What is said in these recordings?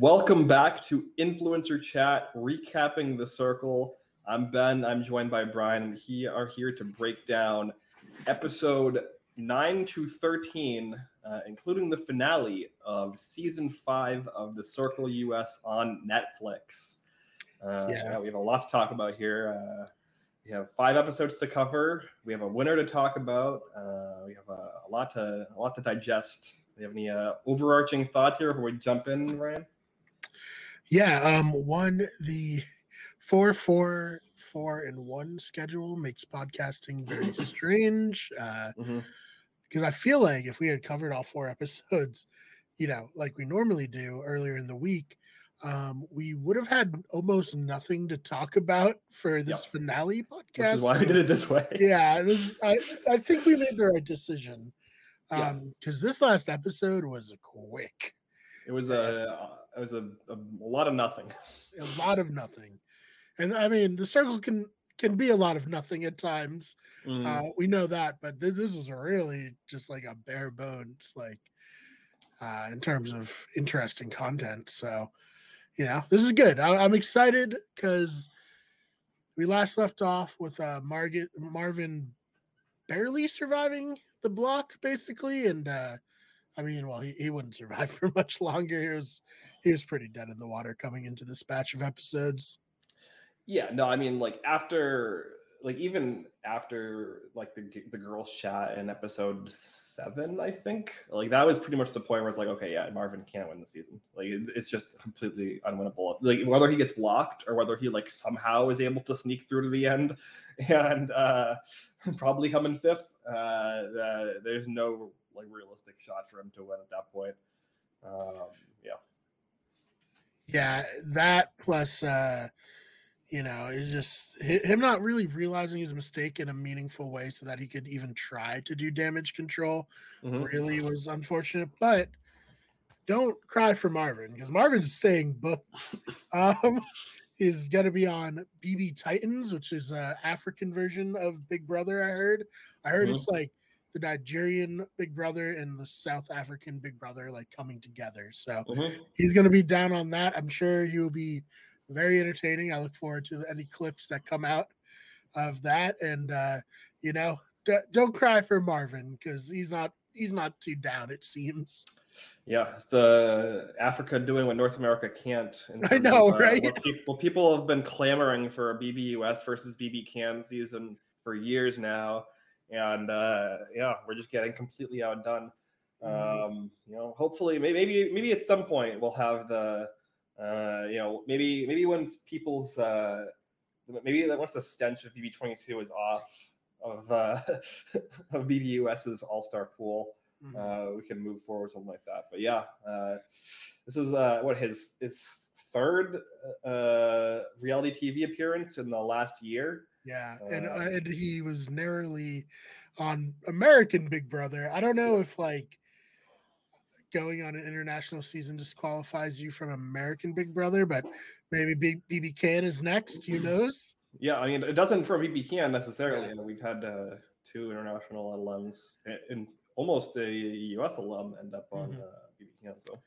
Welcome back to Influencer Chat, recapping the circle. I'm Ben. I'm joined by Brian, and we are here to break down episode 9 to 13, uh, including the finale of season 5 of The Circle US on Netflix. Uh, yeah. yeah. we have a lot to talk about here. Uh, we have five episodes to cover. We have a winner to talk about. Uh, we have a, a, lot to a lot to digest. Do you have any uh, overarching thoughts here before we jump in, Ryan? Yeah, um, one the four four four and one schedule makes podcasting very strange. Uh, mm-hmm. Because I feel like if we had covered all four episodes, you know, like we normally do earlier in the week, um, we would have had almost nothing to talk about for this yep. finale podcast. Which is why we did it this way. Yeah, this, I, I think we made the right decision. Um, because yeah. this last episode was quick. It was a it was a, a, lot of nothing. A lot of nothing, and I mean the circle can can be a lot of nothing at times. Mm. Uh, we know that, but th- this is really just like a bare bones, like uh, in terms of interesting content. So, you know, this is good. I- am excited because we last left off with uh, Margaret Marvin barely surviving the block, basically, and uh, I mean, well, he, he wouldn't survive for much longer. He was he was pretty dead in the water coming into this batch of episodes. Yeah, no, I mean, like after, like even after like the the girls chat in episode seven, I think, like that was pretty much the point where it's like, okay, yeah, Marvin can't win the season. Like it's just completely unwinnable. Like whether he gets blocked or whether he like somehow is able to sneak through to the end and uh probably come in fifth. Uh, uh there's no like realistic shot for him to win at that point. Um, yeah. Yeah, that plus uh you know, it's just him not really realizing his mistake in a meaningful way so that he could even try to do damage control mm-hmm. really was unfortunate. But don't cry for Marvin because Marvin's staying booked. um, he's going to be on BB Titans, which is an African version of Big Brother. I heard. I heard mm-hmm. it's like the Nigerian Big Brother and the South African Big Brother like coming together. So mm-hmm. he's going to be down on that. I'm sure he will be very entertaining. I look forward to any clips that come out of that. And uh, you know, d- don't cry for Marvin because he's not he's not too down. It seems. Yeah, it's the Africa doing what North America can't. I know, of, uh, right? People, people have been clamoring for a BBUS versus BB Can season for years now and uh, yeah, we're just getting completely outdone. Mm-hmm. Um, you know, hopefully, maybe maybe at some point we'll have the uh, you know maybe maybe when people's uh, maybe once the stench of BB22 is off of uh, of BBUS's All Star pool. Mm-hmm. Uh, we can move forward something like that. But yeah, uh, this is uh, what his his third uh, reality TV appearance in the last year. Yeah, and, uh, and he was narrowly on American Big Brother. I don't know if like going on an international season disqualifies you from American Big Brother, but maybe BB Can is next. Who knows? Yeah, I mean, it doesn't for BB Can necessarily. Yeah. we've had uh, two international alums and almost a US alum end up on mm-hmm. uh, BB Can. So,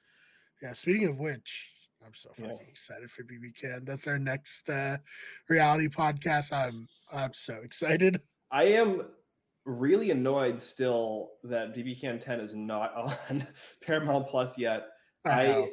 yeah. Speaking of which, I'm so fucking yeah. excited for BB Can. That's our next uh, reality podcast. I'm I'm so excited. I am really annoyed still that BB Can 10 is not on Paramount Plus yet. I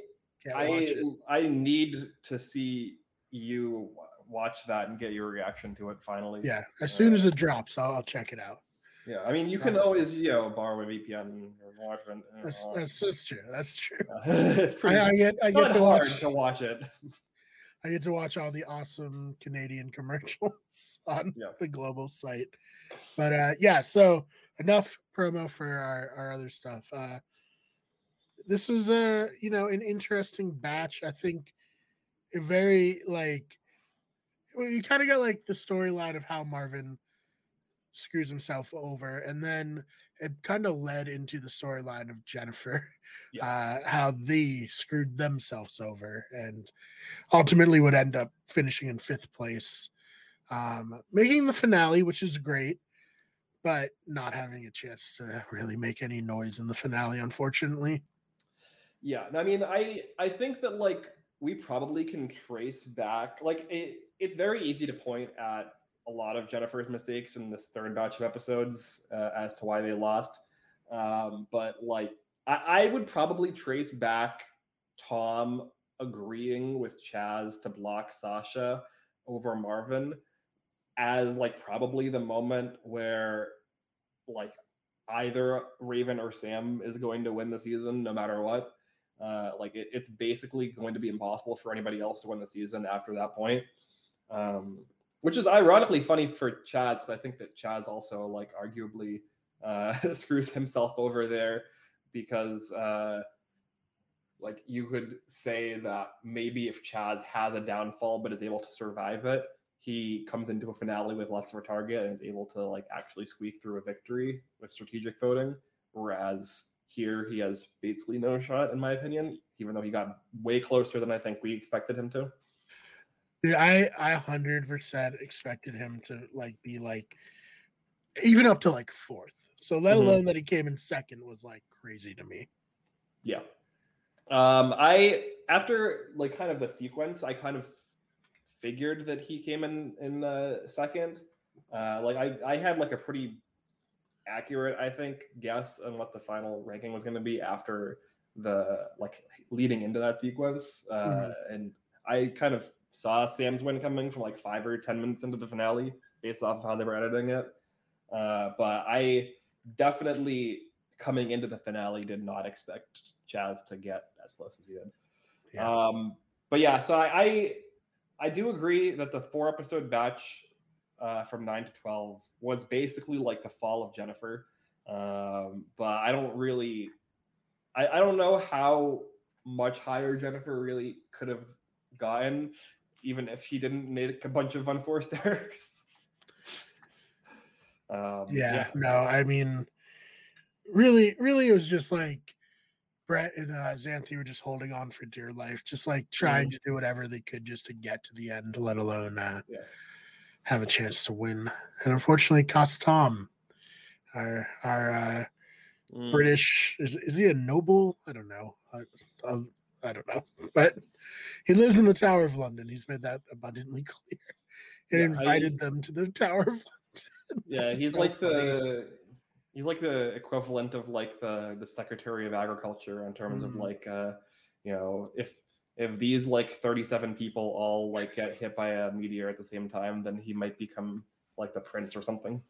I I, I need to see you watch that and get your reaction to it finally. Yeah, as soon uh, as it drops, I'll, I'll check it out. Yeah, I mean, you can always you know borrow a VPN or watch it. That's, that's, that's true. That's true. it's pretty. I, I get I get to watch to watch it. I get to watch all the awesome Canadian commercials on yeah. the global site. But uh, yeah, so enough promo for our, our other stuff. Uh, this is a you know an interesting batch. I think a very like well, you kind of got like the storyline of how Marvin screws himself over, and then it kind of led into the storyline of Jennifer, yeah. uh, how they screwed themselves over, and ultimately would end up finishing in fifth place, um, making the finale, which is great, but not having a chance to really make any noise in the finale, unfortunately. Yeah, I mean, I I think that like we probably can trace back like it, it's very easy to point at a lot of Jennifer's mistakes in this third batch of episodes uh, as to why they lost. Um, but like, I, I would probably trace back Tom agreeing with Chaz to block Sasha over Marvin as like probably the moment where like either Raven or Sam is going to win the season no matter what. Uh, like it, it's basically going to be impossible for anybody else to win the season after that point. Um, which is ironically funny for Chaz. I think that Chaz also like arguably uh, screws himself over there because uh, like you could say that maybe if Chaz has a downfall but is able to survive it, he comes into a finale with less of a target and is able to like actually squeak through a victory with strategic voting. Whereas here he has basically no shot, in my opinion, even though he got way closer than I think we expected him to. Yeah, I I hundred percent expected him to like be like even up to like fourth. So let Mhm. alone that he came in second was like crazy to me. Yeah. Um, I after like kind of the sequence, I kind of figured that he came in in uh, second. Uh, like I I had like a pretty accurate, I think, guess on what the final ranking was going to be after the like leading into that sequence. Uh, Mhm. And I kind of saw Sam's win coming from like five or ten minutes into the finale, based off of how they were editing it. Uh, but I definitely coming into the finale did not expect Chaz to get as close as he did. Yeah. Um, but yeah, so I, I I do agree that the four episode batch uh, from nine to twelve was basically like the fall of Jennifer. Um, but I don't really, I, I don't know how much higher Jennifer really could have gotten, even if she didn't make a bunch of unforced errors. Um, yeah, so- no, I mean, really, really, it was just like Brett and uh, Xanthi were just holding on for dear life, just like trying to do whatever they could just to get to the end, let alone uh, Yeah. have a chance to win. And unfortunately, cost Tom, our our uh, Mm. British. Is is he a noble? I don't know. I, I, I don't know, but he lives in the Tower of London. He's made that abundantly clear. And Yeah, I- invited them to the Tower of London. Yeah, he's so like funny. the he's like the equivalent of like the the Secretary of Agriculture in terms of Mhm. like uh you know if if these like 37 people all like get hit by a meteor at the same time, then he might become like the prince or something.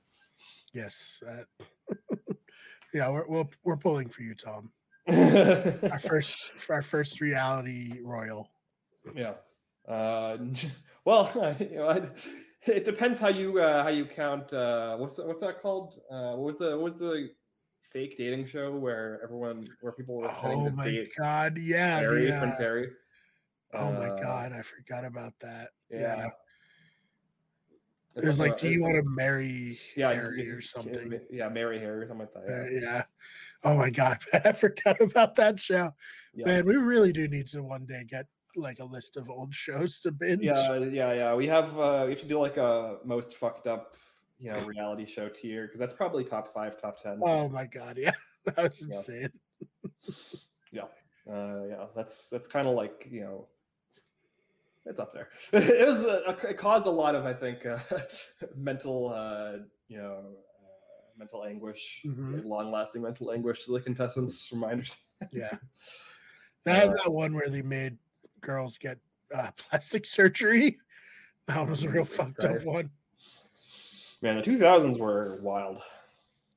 Yes. Uh, yeah, we're, we're we're pulling for you, Tom. Our first our first reality royal. Yeah. Uh, well, you know, I- it depends how you uh, how you count. Uh, what's that, what's that called? Uh, what was the what was the fake dating show where everyone where people were pretending Oh to my date god! Yeah. Harry, the, uh, Prince Harry? oh my Uh, god! I forgot about that. Yeah. Yeah. Was like, about- do you want to marry yeah Harry or something? Yeah, marry Harry or something like that. Uh, Yeah. yeah. Oh my god! I forgot about that show. Yeah. Man, we really do need to one day get like a list of old shows to binge. yeah, yeah, yeah. We have uh, we have to do like a most fucked up, you know, reality show tier because that's probably top five, top ten. Oh my god! Yeah, that was insane. Yeah. insane. uh, yeah, that's that's kind of like you know, it's up there. it was a, a- it caused a lot of I think uh, mental uh, you know mental anguish, Mhm. long lasting mental anguish to the contestants. From my understanding. Yeah. That Uh, that one where they made girls get uh, plastic surgery. That was a real Jesus fucked up one. Man, the two thousands were wild.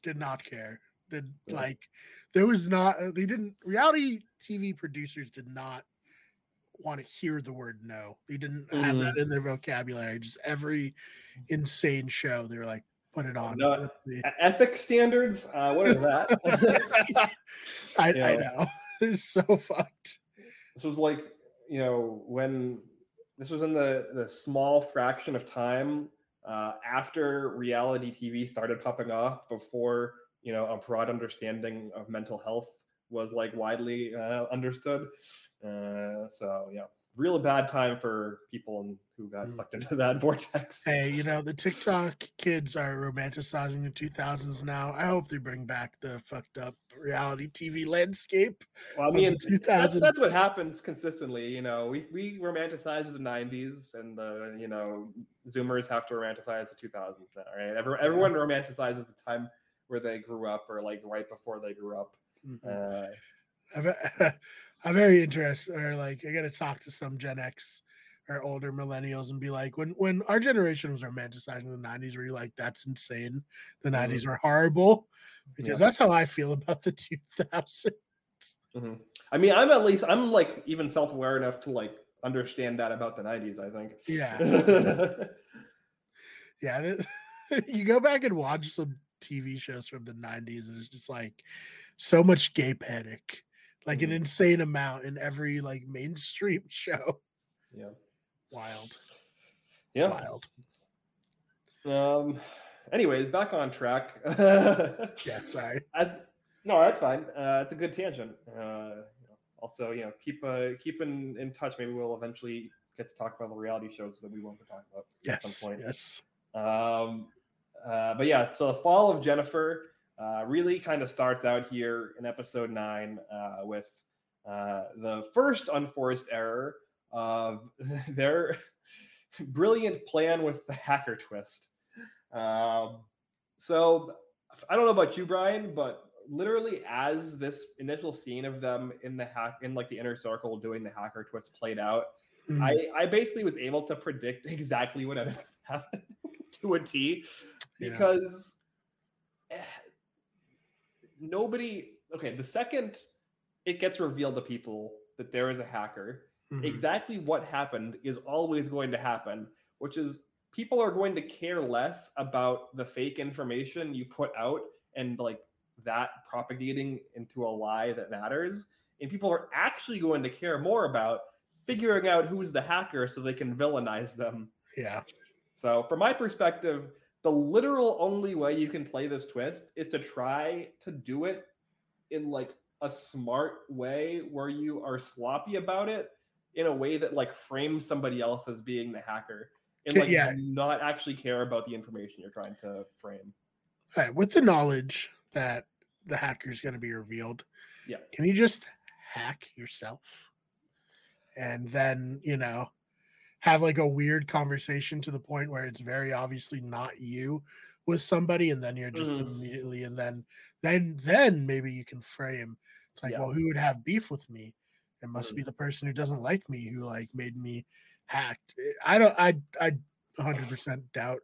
Did not care. Did Yeah. like there was not uh, they didn't reality TV producers did not want to hear the word no. They didn't have Mm-hmm. that in their vocabulary. Just every insane show they were like, put it on. No, Let's see." E- Ethic standards. Uh, what is that? I, I know. It's so fucked. this was like you know when this was in the the small fraction of time uh, after reality TV started popping off before you know a broad understanding of mental health was like widely uh, understood. Uh, so yeah, real bad time for people who got Mm. sucked into that vortex. Hey, you know, the TikTok kids are romanticizing the 2000s now. I hope they bring back the fucked up reality TV landscape. Well, I mean, that's, 2000s. that's what happens consistently. You know, we we romanticize the '90s, and the you know Zoomers have to romanticize the 2000s now, right? Every, everyone romanticizes the time where they grew up, or like right before they grew up. Mhm. Uh, I'm, very interested, or like, I got to talk to some Gen X or older millennials and be like, when when our generation was romanticizing the 90s, were you like, that's insane? The Mhm. 90s were horrible? Because Yeah. that's how I feel about the 2000s. mhm. I mean, I'm at least I'm like even self-aware enough to like understand that about the '90s. I think. Yeah. Yeah, th- you go back and watch some TV shows from the 90s, and it's just like so much gay panic, like an Mhm. insane amount in every like mainstream show. yeah. Wild, Yeah. wild. Um. Anyways, back on track. Yeah, sorry. I, no, that's fine. Uh, it's a good tangent. Uh, also, you know, keep uh, keep in, in touch. Maybe we'll eventually get to talk about the reality shows that we want to talk about at some point. yes. Um, uh, but yeah, so the fall of Jennifer uh, really kind of starts out here in episode nine uh, with uh, the first unforced error of their brilliant plan with the hacker twist. Um, so I don't know about you, Brian, but literally as this initial scene of them in the hack in like the inner circle doing the hacker twist played out, Mm, I, I basically was able to predict exactly what ended up happening to a T because eh, nobody okay the second it gets revealed to people that there is a hacker mhm. exactly what happened is always going to happen which is people are going to care less about the fake information you put out and like that propagating into a lie that matters. And people are actually going to care more about figuring out who's the hacker so they can villainize them. Yeah, so, from my perspective, the literal only way you can play this twist is to try to do it in like a smart way where you are sloppy about it in a way that like frames somebody else as being the hacker and like yeah. not actually care about the information you're trying to frame. All right, with the knowledge that the hacker is going to be revealed, Yeah. can you just hack yourself and then you know have like a weird conversation to the point where it's very obviously not you with somebody, and then you're just Mhm. immediately, and then then then maybe you can frame. It's like, Yeah. well, who would have beef with me? It must Mhm. be the person who doesn't like me who like made me hacked. Eh, I don't. I I 100 percent doubt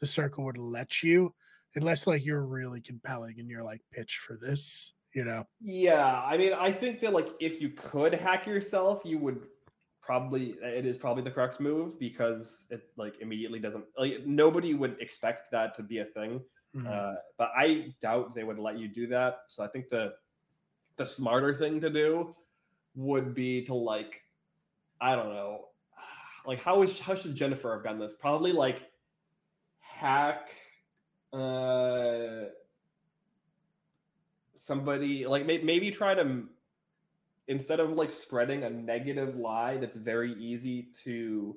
the circle would let you unless like you're really compelling and you're like pitch for this. You know. Yeah, I mean, I think that like if you could hack yourself, you would probably it is probably the correct move because it like immediately doesn't like nobody would expect that to be a thing. Mhm. Uh, but I doubt they would let you do that. So I think the the smarter thing to do would be to like, I don't know, like how is how should Jennifer have done this? Probably like hack uh somebody like may, maybe try to instead of like spreading a negative lie that's very easy to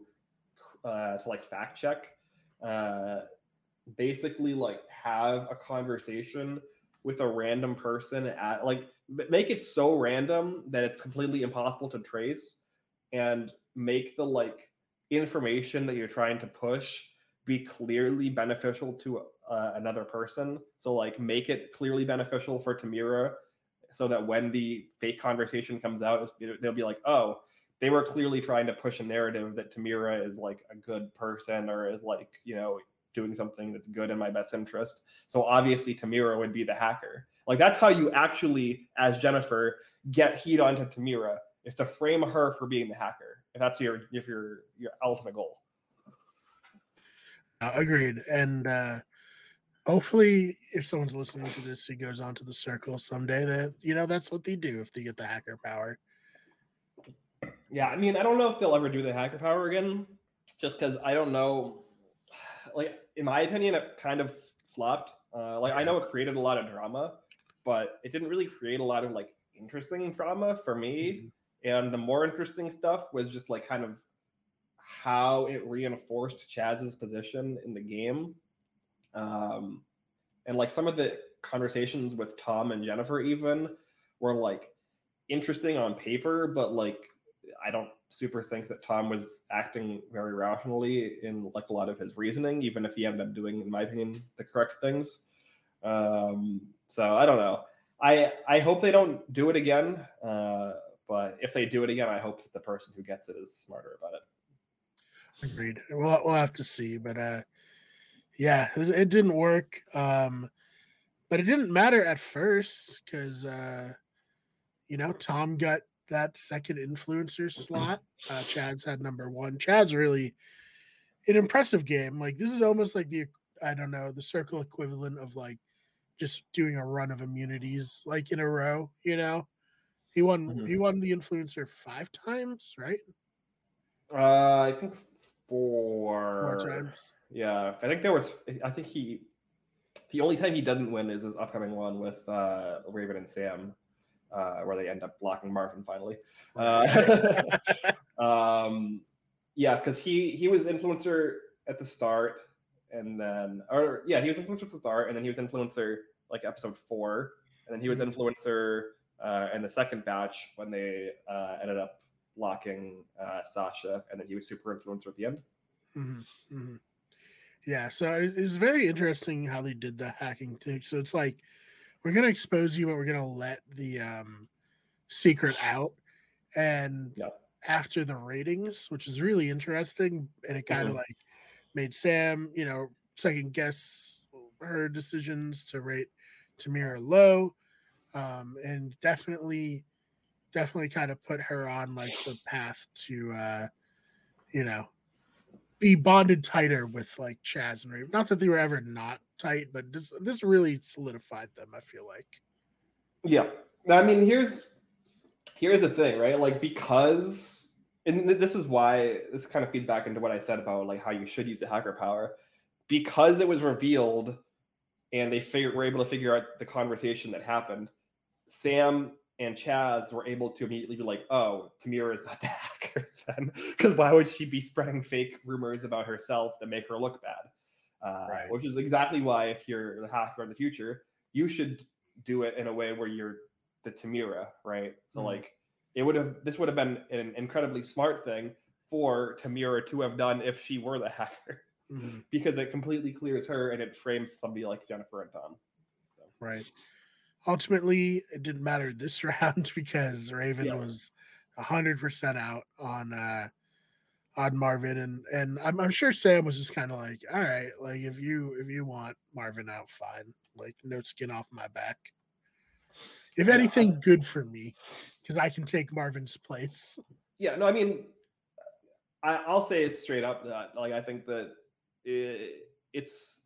uh to like fact check uh basically like have a conversation with a random person at like make it so random that it's completely impossible to trace and make the like information that you're trying to push be clearly beneficial to uh, another person. So like make it clearly beneficial for tamira so that when the fake conversation comes out they'll be like oh they were clearly trying to push a narrative that tamira is like a good person or is like you know doing something that's good in my best interest. So obviously Tamira would be the hacker. Like that's how you actually, as Jennifer, get heat onto Tamira is to frame her for being the hacker. If that's your if your your ultimate goal. Agreed. And uh hopefully if someone's listening to this he goes on to the circle someday that you know that's what they do if they get the hacker power. Yeah, I mean, I don't know if they'll ever do the hacker power again, just because I don't know. Like, in my opinion, it kind of flopped. Uh, like, I know it created a lot of drama, but it didn't really create a lot of like interesting drama for me. And the more interesting stuff was just like kind of how it reinforced Chaz's position in the game. Um, and like some of the conversations with Tom and Jennifer even were like interesting on paper, but like I don't super think that Tom was acting very rationally in like a lot of his reasoning, even if he ended up doing, in my opinion, the correct things. Um, so I don't know. I I hope they don't do it again. Uh, but if they do it again, I hope that the person who gets it is smarter about it. Agreed. We'll we'll have to see, but uh, yeah, it, it didn't work. Um, but it didn't matter at first because uh, you know Tom got that second influencer slot. Uh, Chaz had number one. Chaz really an impressive game. Like this is almost like the I don't know the circle equivalent of like just doing a run of immunities like in a row. You know, he won mm-hmm. he won the influencer five times, right? Uh, I think four. Four times. Yeah, I think there was. I think he. The only time he doesn't win is his upcoming one with uh, Raven and Sam uh, where they end up blocking Marvin finally. Uh, um, yeah, because he he was influencer at the start, and then or yeah, he was influencer at the start, and then he was influencer like episode four, and then he was mm-hmm. influencer uh, in the second batch when they uh, ended up blocking uh, Sasha, and then he was super influencer at the end. Mm-hmm. Mm-hmm. Yeah, so it's very interesting how they did the hacking too. So it's like we're gonna expose you, but we're gonna let the um, secret out. And yep. after the ratings, which is really interesting, and it kind of mm-hmm. like made Sam, you know, second guess her decisions to rate Tamira low, um, and definitely, definitely kind of put her on like the path to, uh, you know, be bonded tighter with like Chaz and Raven. Not that they were ever not tight, but this this really solidified them. I feel like. Yeah, I mean, here's here's the thing, right? Like because, and this is why this kind of feeds back into what I said about like how you should use the hacker power, because it was revealed, and they figure, were able to figure out the conversation that happened. Sam and Chaz were able to immediately be like, "Oh, Tamira is not the hacker then," because why would she be spreading fake rumors about herself that make her look bad? Uh, right. Which is exactly why, if you're the hacker in the future, you should do it in a way where you're the Tamira, right? So mm-hmm. like, it would have this would have been an incredibly smart thing for Tamira to have done if she were the hacker, mm-hmm. because it completely clears her and it frames somebody like Jennifer and Tom. So. Right ultimately it didn't matter this round because Raven yeah. was hundred percent out on uh on Marvin and and I'm, I'm sure Sam was just kind of like, all right, like if you if you want Marvin out, fine. Like no skin off my back. If anything, good for me because I can take Marvin's place. Yeah, no, I mean, I, will say it straight up that like I think that it, it's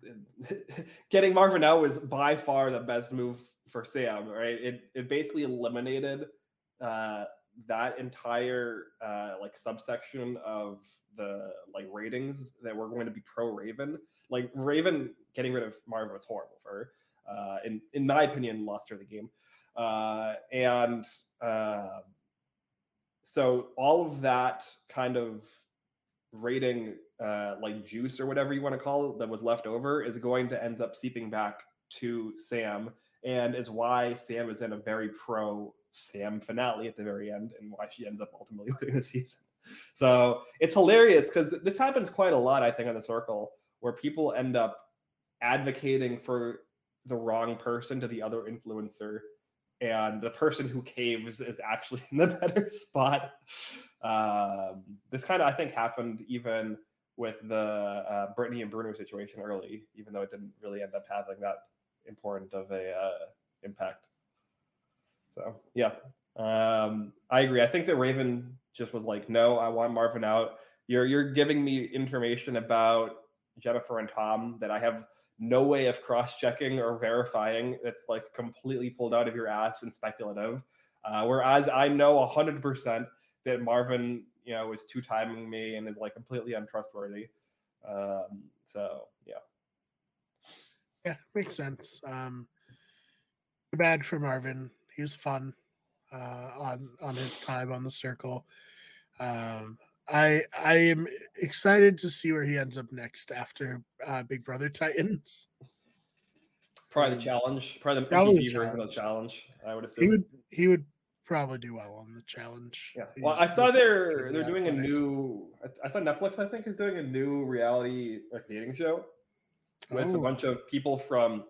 getting Marvin out was by far the best move for Sam, right? It it basically eliminated uh, that entire uh, like subsection of the like ratings that were going to be pro Raven. Like Raven getting rid of Marvin was horrible for her. Uh, in in my opinion, lost her the game. Uh, and uh, so all of that kind of rating uh, like juice or whatever you want to call it that was left over is going to end up seeping back to Sam and is why Sam is in a very pro Sam finale at the very end and why she ends up ultimately winning the season. So it's hilarious because this happens quite a lot, I think, on the circle where people end up advocating for the wrong person to the other influencer and the person who caves is actually in the better spot. Um, this kind of, I think, happened even with the uh, Brittany and Bruno situation early, even though it didn't really end up having that important of a uh, impact. So yeah, um, I agree. I think that Raven just was like, no, I want Marvin out. You're you're giving me information about Jennifer and Tom that I have no way of cross checking or verifying. It's like completely pulled out of your ass and speculative. Uh, whereas I know a hundred percent that Marvin, you know, is two timing me and is like completely untrustworthy. Um, so yeah. Yeah, makes sense. Um, too bad for Marvin. He was fun. uh, on on his time on the circle. Um, I I am excited to see where he ends up next after uh, Big Brother Titans. Probably the challenge, probably the Probably the challenge. I would assume. He would he would probably do well on the challenge. Yeah. He's- Well, I saw they're they're doing a new. I- I saw Netflix. I think is doing a new reality like dating show with a Oh. bunch of people from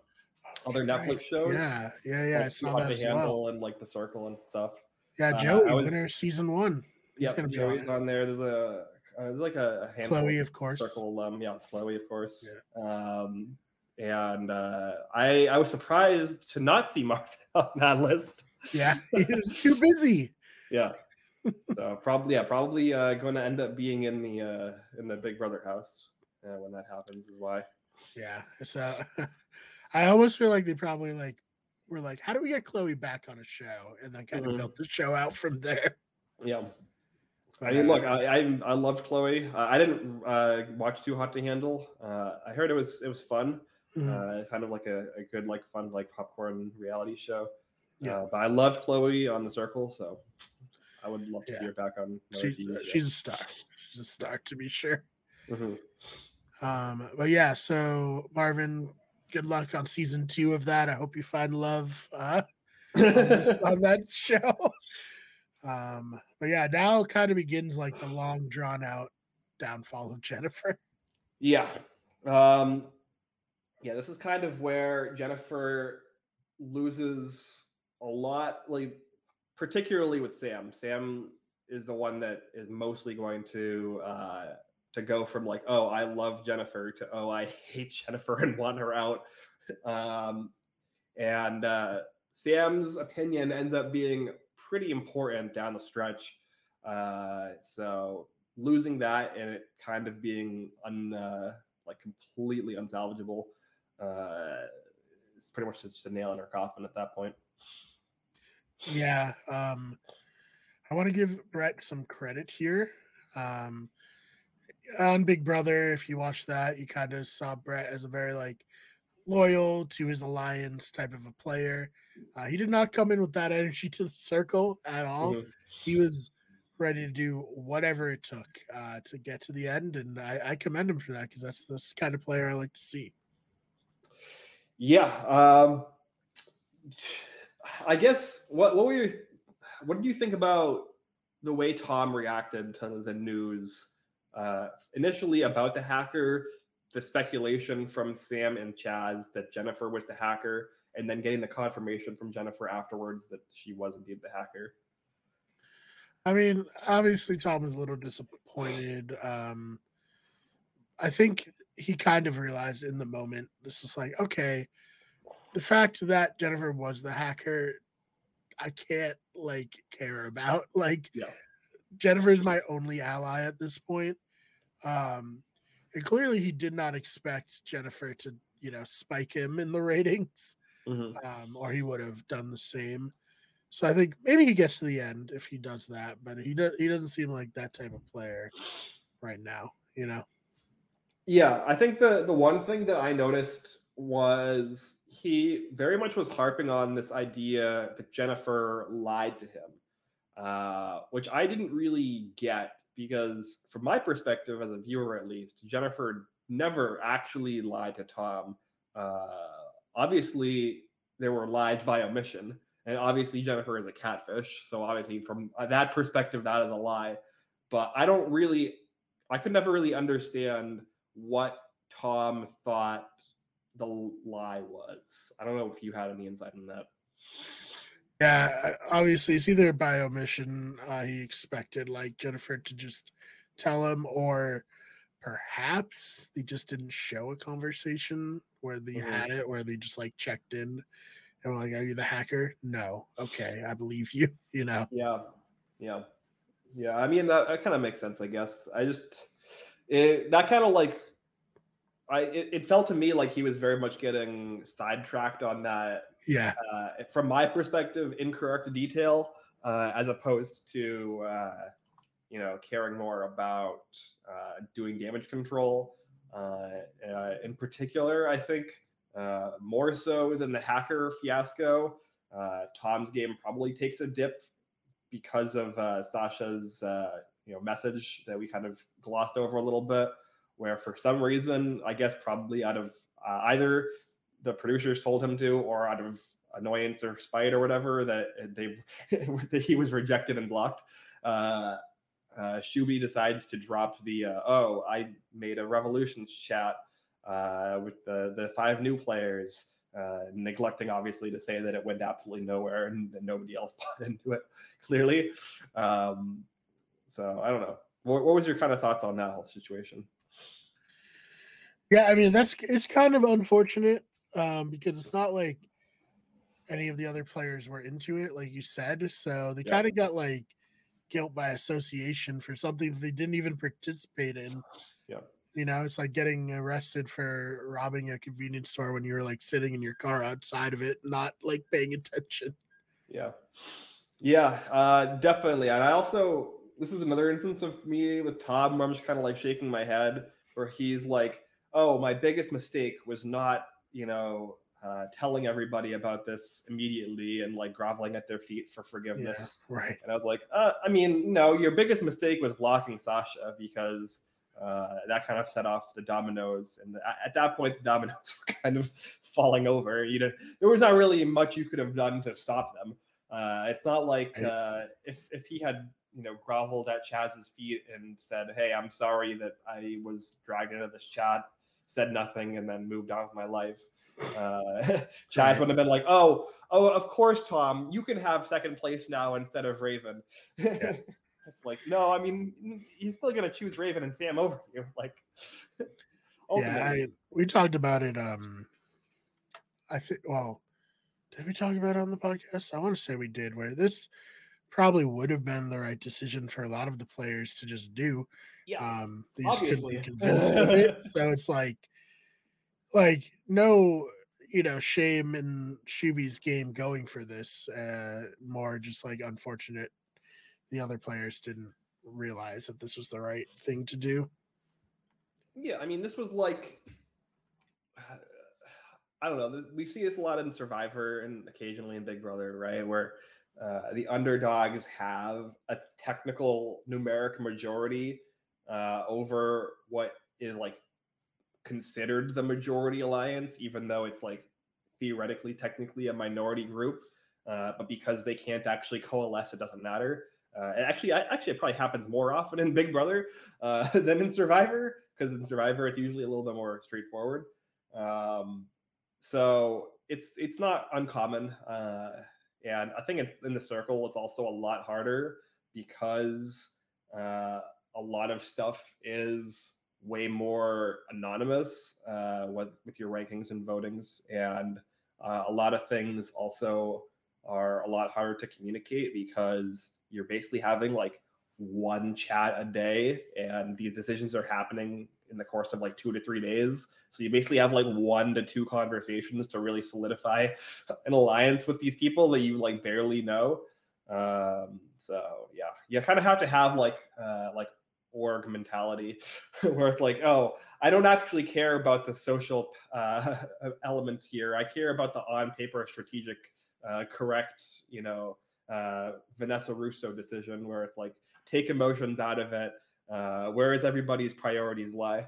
other Right. Netflix shows. Yeah, yeah, yeah. I like that to as Handle well. and like the Circle and stuff. Yeah, Uh, Joey, I was- winner season one. Yeah, gonna on Joey's on there. There's a uh, there's like a, a handful Chloe, of course. Circle alum. Yeah, it's Chloe, of course. Um, and uh, I I was surprised to not see Mark on that list. Yeah, he was too busy. Yeah. so probably yeah probably uh, going to end up being in the uh, in the Big Brother house uh, when that happens is why. Yeah, so I almost feel like they probably like were like, how do we get Chloe back on a show, and then kind Mhm. of built the show out from there. Yeah. I mean, look, I I, I loved Chloe. Uh, I didn't uh, watch Too Hot to Handle. Uh, I heard it was it was fun. mhm. uh, kind of like a, a good like fun like popcorn reality show. Yeah. Uh, but I loved Chloe on the Circle, so I would love to Yeah. see her back on. she's, she's a star. She's a star to be sure. Mhm. Um, but yeah, so Marvin, good luck on season two of that. I hope you find love uh, on, this- on that show. Um, but yeah, now kind of begins like the long drawn out downfall of Jennifer. yeah, um, yeah. This is kind of where Jennifer loses a lot, like particularly with Sam. Sam is the one that is mostly going to uh, to go from like, oh, I love Jennifer to oh, I hate Jennifer and want her out. Um, and uh, Sam's opinion ends up being pretty important down the stretch. Uh, so losing that and it kind of being un, uh, like completely unsalvageable uh, it's pretty much just a nail in her coffin at that point. Yeah. Um, I want to give Brett some credit here. Um, on Big Brother, if you watch that, you kind of saw Brett as a very like loyal to his alliance type of a player. Uh, he did not come in with that energy to the circle at all. Mhm. He was ready to do whatever it took uh, to get to the end, and I, I commend him for that because that's the kind of player I like to see. Yeah. Um, I guess what what were your what did you think about the way Tom reacted to the news uh, initially about the hacker, the speculation from Sam and Chaz that Jennifer was the hacker, and then getting the confirmation from Jennifer afterwards that she was indeed the hacker. I mean, obviously Tom was a little disappointed. Um, I think he kind of realized in the moment, this is like, okay, the fact that Jennifer was the hacker, I can't like care about. Like, Yeah. Jennifer is my only ally at this point. Um, and clearly he did not expect Jennifer to, you know, spike him in the ratings Mhm. um, or he would have done the same. So I think maybe he gets to the end if he does that, but he does. He doesn't seem like that type of player right now. You know. Yeah, I think the the one thing that I noticed was he very much was harping on this idea that Jennifer lied to him, uh, which I didn't really get because, from my perspective as a viewer, at least, Jennifer never actually lied to Tom. Uh, obviously, there were lies by omission, and obviously Jennifer is a catfish, so obviously from that perspective, that is a lie. But I don't really, I could never really understand what Tom thought the lie was. I don't know if you had any insight on that. Yeah, obviously it's either by omission. Uh, he expected like Jennifer to just tell him, or perhaps they just didn't show a conversation where they Mhm. had it, where they just like checked in and were like, "Are you the hacker?" No. Okay, I believe you. You know. Yeah, yeah, yeah. I mean that, that kind of makes sense, I guess. I just it, that kind of like I it, it felt to me like he was very much getting sidetracked on that Yeah. uh, from my perspective, incorrect detail, uh, as opposed to uh, you know caring more about uh, doing damage control. Uh, uh, in particular, I think uh, more so than the hacker fiasco. Uh, Tom's game probably takes a dip because of uh, Sasha's uh, you know message that we kind of glossed over a little bit, where for some reason, I guess probably out of uh, either the producers told him to, or out of annoyance or spite or whatever, that they that he was rejected and blocked. Uh, uh, Shuby decides to drop the uh, oh I made a revolution chat uh, with the the five new players, uh, neglecting obviously to say that it went absolutely nowhere and, and nobody else bought into it clearly. Um, so I don't know. What, what was your kind of thoughts on that whole situation? Yeah, I mean that's it's kind of unfortunate um, because it's not like any of the other players were into it, like you said. So they Yeah. kind of got like guilt by association for something that they didn't even participate in. Yeah. You know, it's like getting arrested for robbing a convenience store when you were like sitting in your car outside of it, not like paying attention. Yeah. Yeah, uh, definitely. And I also, this is another instance of me with Tom where I'm just kind of like shaking my head, where he's like, oh, my biggest mistake was not, you know, uh, telling everybody about this immediately and like groveling at their feet for forgiveness. right. And I was like, uh, I mean, no, your biggest mistake was blocking Sasha because uh, that kind of set off the dominoes. And a- at that point, the dominoes were kind of falling over. You know, there was not really much you could have done to stop them. Uh, it's not like uh, if if he had you know groveled at Chaz's feet and said, "Hey, I'm sorry that I was dragged into this chat," said nothing, and then moved on with my life. Uh, Chaz would have been like, "Oh, oh, of course, Tom, you can have second place now instead of Raven." it's like, no, I mean, he's still gonna choose Raven and Sam over you. Like, Yeah. I, we talked about it. Um, I think. Well, did we talk about it on the podcast? I want to say we did. Where this probably would have been the right decision for a lot of the players to just do. yeah, Um, they just couldn't be Obviously. convinced of it. So it's like, like no, you know, shame in Shuby's game going for this. Uh, more just like unfortunate. The other players didn't realize that this was the right thing to do. yeah. I mean, this was like, I don't know. this- We see this a lot in Survivor and occasionally in Big Brother, right? Where uh, the underdogs have a technical numeric majority uh, over what is like considered the majority alliance, even though it's like theoretically, technically a minority group. Uh, but because they can't actually coalesce, it doesn't matter. Uh, actually, I, actually, it probably happens more often in Big Brother uh, than in Survivor, because in Survivor it's usually a little bit more straightforward. Um, so it's it's not uncommon, uh, and I think it's in the circle. It's also a lot harder because uh, a lot of stuff is way more anonymous uh, with with your rankings and votings, and uh, a lot of things also are a lot harder to communicate because you're basically having like one chat a day, and these decisions are happening in the course of like two to three days. So you basically have like one to two conversations to really solidify an alliance with these people that you like barely know. Um, so yeah, you kind of have to have like uh, like org mentality where it's like, oh, I don't actually care about the social uh, element here. I care about the on paper strategic uh, correct, you know, uh, Vanessa Russo decision where it's like take emotions out of it. Uh, where is everybody's priorities lie?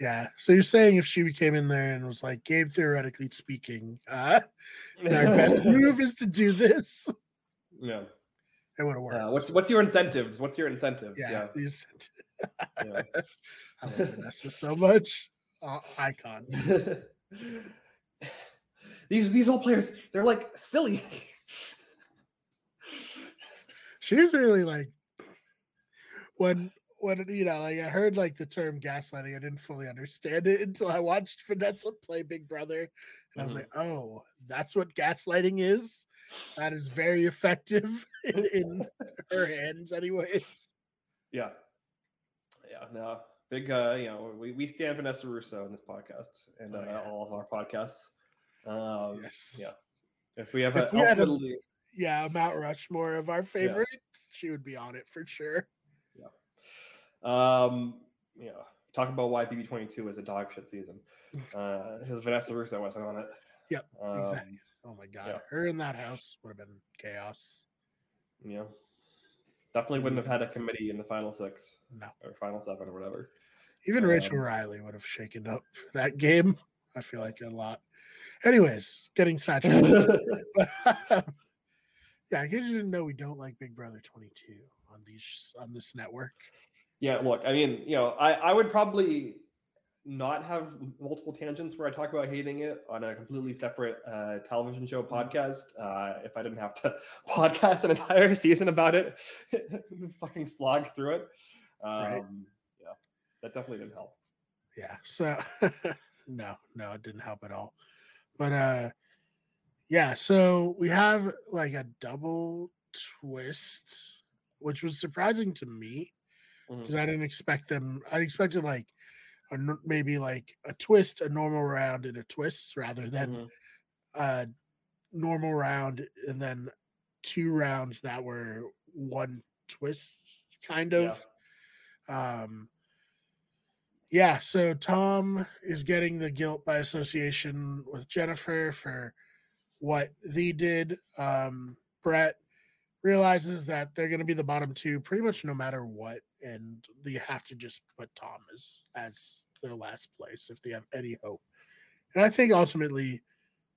Yeah. So you're saying if she came in there and was like, Gabe, theoretically speaking, uh, our best move is to do this, yeah. it would have worked. Uh, what's what's your incentives? What's your incentives? yeah. said- yeah. I love Vanessa so much. Uh, icon. these these old players, they're like silly. She's really like when when you know, like I heard like the term gaslighting, I didn't fully understand it until I watched Vanessa play Big Brother. And I was Mhm. like, oh, that's what gaslighting is. That is very effective in, in her hands, anyways. Yeah. Yeah, no. Big uh, you know, we, we stand Vanessa Russo in this podcast and Oh, uh, yeah. all of our podcasts. Um Yes. yeah. if we have If a, we a- Yeah, Mount Rushmore of our favorites, she would be on it for sure. Um you know, talk about why BB22 is a dog shit season. Uh because Vanessa Russo wasn't on it. Yep, Um, exactly. Oh my god, yeah. her in that house would have been chaos. Yeah. Definitely wouldn't have had a committee in the final six. No. Or final seven or whatever. Even Rachel Um, Reilly would have shaken up that game. I feel like a lot. Anyways, getting sidetracked. But, yeah, I guess you didn't know we don't like Big Brother 22 on these on this network. Yeah, look, I mean, you know, I, I would probably not have multiple tangents where I talk about hating it on a completely separate uh, television show podcast. Uh, if I didn't have to podcast an entire season about it, fucking slog through it. Um, Right. Yeah, that definitely didn't help. Yeah. So no, no, it didn't help at all. But uh yeah, so we have like a double twist, which was surprising to me Because I didn't expect them. I expected like a, maybe like a twist, a normal round, and a twist rather than Mhm. a normal round and then two rounds that were one twist kind Yeah. of. Um yeah, so Tom is getting the guilt by association with Jennifer for what they did. Um Brett realizes that they're going to be the bottom two pretty much no matter what and they have to just put Tom as their last place if they have any hope. And I think ultimately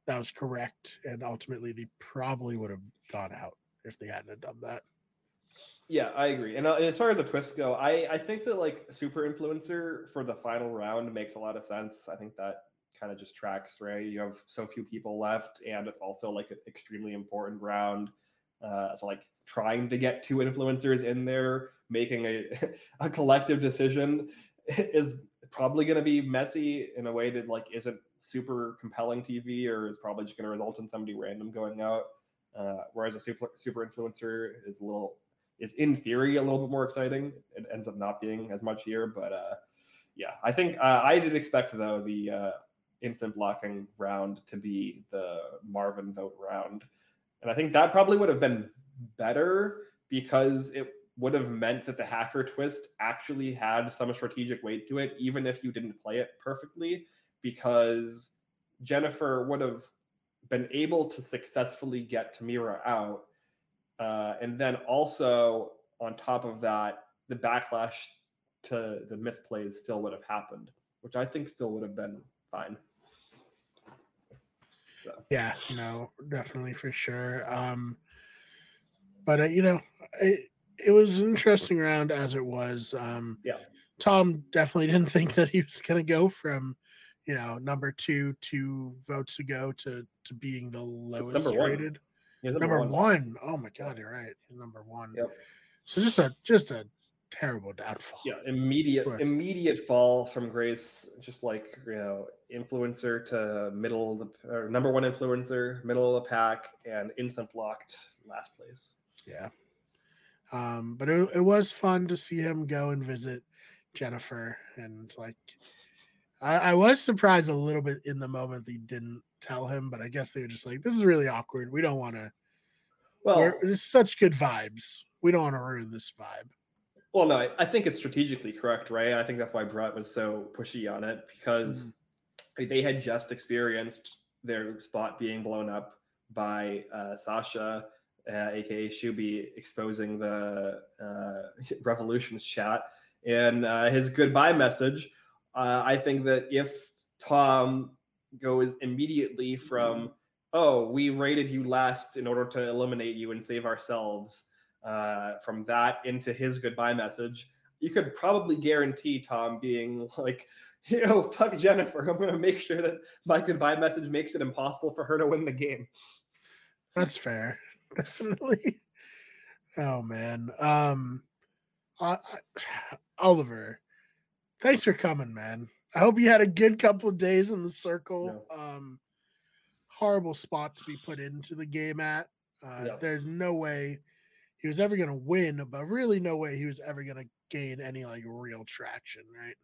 that was correct and ultimately they probably would have gone out if they hadn't done that. Yeah, I agree. And uh, as far as the twists go, I, I think that like super influencer for the final round makes a lot of sense. I think that kind of just tracks, right? You have so few people left, and it's also like an extremely important round. Uh, so like trying to get two influencers in there, making a a collective decision is probably going to be messy in a way that like isn't super compelling TV, or is probably just going to result in somebody random going out. Uh, whereas a super super influencer is a little is in theory a little bit more exciting. It ends up not being as much here, but uh, yeah, I think uh, I did expect though the uh, instant blocking round to be the Marvin vote round, and I think that probably would have been better because it would have meant that the hacker twist actually had some strategic weight to it, even if you didn't play it perfectly, because Jennifer would have been able to successfully get Tamira out uh, and then also on top of that, the backlash to the misplays still would have happened, which I think still would have been fine. So Yeah, no, definitely for sure. Um, but uh, you know, it, it was an interesting round as it was. Um, Yeah. Tom definitely didn't think that he was going to go from, you know, number two two votes ago to to being the lowest number one. rated. yeah, Number, one. Oh my god, you're right. Number one. Yep. So just a just a terrible downfall. Yeah, immediate immediate fall from grace, just like you know, influencer to middle of the or number one influencer, middle of the pack, and instant blocked last place. Yeah. Um, but it, it was fun to see him go and visit Jennifer and like I, I was surprised a little bit in the moment they didn't tell him, but I guess they were just like, This is really awkward. We don't want to Well, it's such good vibes. We don't want to ruin this vibe. Well, no, I, I think it's strategically correct, right? I think that's why Brett was so pushy on it because they had just experienced their spot being blown up by uh, Sasha, uh, aka Shuby, exposing the uh, Revolutions chat and uh, his goodbye message. Uh, I think that if Tom goes immediately from, oh, we rated you last in order to eliminate you and save ourselves, uh, from that into his goodbye message, you could probably guarantee Tom being like, yo, fuck Jennifer. I'm going to make sure that my goodbye message makes it impossible for her to win the game. That's fair. Definitely. Oh man. Um I, I, Oliver, thanks for coming, man. I hope you had a good couple of days in the circle. Um horrible spot to be put into the game at. Uh, Yeah. There's no way he was ever going to win, but really no way he was ever going to gain any like real traction, right?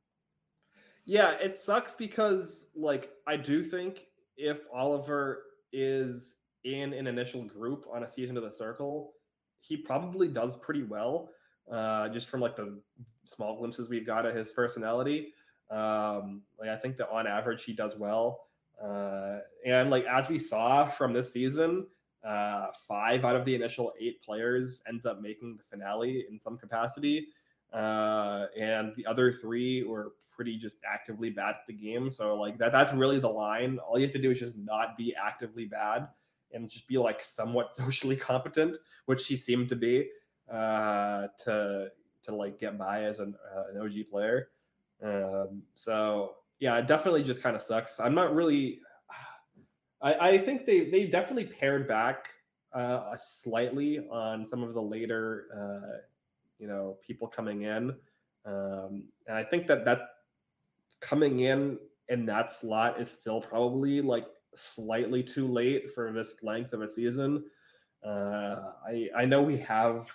Yeah, it sucks because like I do think if Oliver is in an initial group on a season of the circle, he probably does pretty well. Uh, just from like the small glimpses we've got of his personality. Um, like I think that on average he does well. Uh, and like as we saw from this season, uh, five out of the initial eight players ends up making the finale in some capacity, uh, and the other three were pretty just actively bad at the game. So like that that's really the line. All you have to do is just not be actively bad and just be like somewhat socially competent, which he seemed to be uh, to to like get by as an, uh, an OG player. Um, so yeah, it definitely just kind of sucks. I'm not really. I, I think they they definitely pared back uh, slightly on some of the later, uh, you know, people coming in, um, and I think that that coming in in that slot is still probably like slightly too late for this length of a season. Uh, I I know we have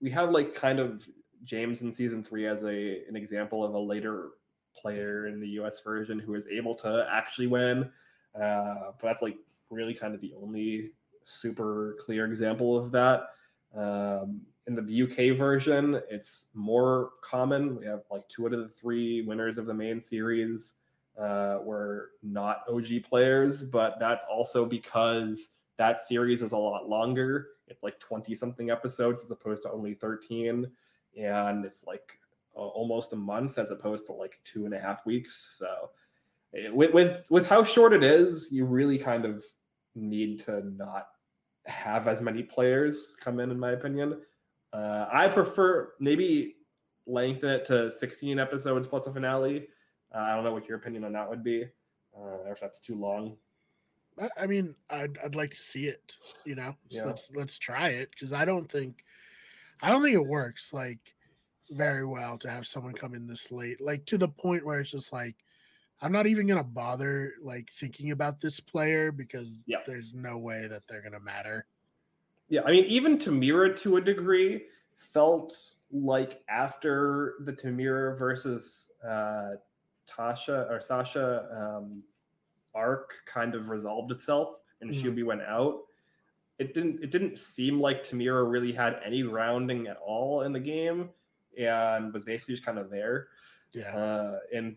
we have like kind of James in season three as a an example of a later player in the U.S. version who is able to actually win, uh, but that's like really kind of the only super clear example of that. Um, in the UK version, it's more common. We have like two out of the three winners of the main series uh, were not OG players, but that's also because that series is a lot longer. It's like 20 something episodes as opposed to only 13. And it's like uh, almost a month as opposed to like two and a half weeks. So it, eh, with, with, with how short it is, you really kind of need to not have as many players come in, in my opinion. Uh, I prefer maybe lengthen it to 16 episodes plus a finale. Uh, I don't know what your opinion on that would be, uh, if that's too long. I mean, I'd, I'd like to see it. You know, so yeah. let's let's try it because I don't think, I don't think it works like very well to have someone come in this late, like to the point where it's just like, I'm not even gonna bother like thinking about this player because yeah. there's no way that they're gonna matter. Yeah, I mean, even Tamira to a degree felt like after the Tamira versus uh, Tasha or Sasha um, arc kind of resolved itself and mm. Shubi went out, it didn't it didn't seem like Tamira really had any grounding at all in the game and was basically just kind of there. Yeah. Uh, and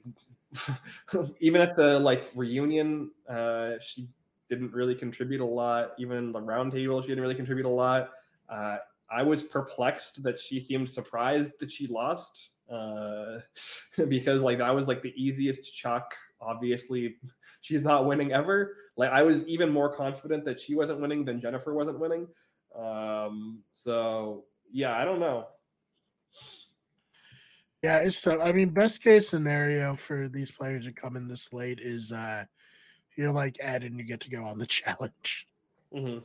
even at the like reunion, uh, she didn't really contribute a lot. Even the roundtable, she didn't really contribute a lot. Uh, I was perplexed that she seemed surprised that she lost uh, because like that was like the easiest chuck. Obviously, she's not winning ever. Like I was even more confident that she wasn't winning than Jennifer wasn't winning. Um, so yeah, I don't know. Yeah, it's tough. I mean, best case scenario for these players to come in this late is uh you're like Ed and you get to go on the challenge. Mm-hmm.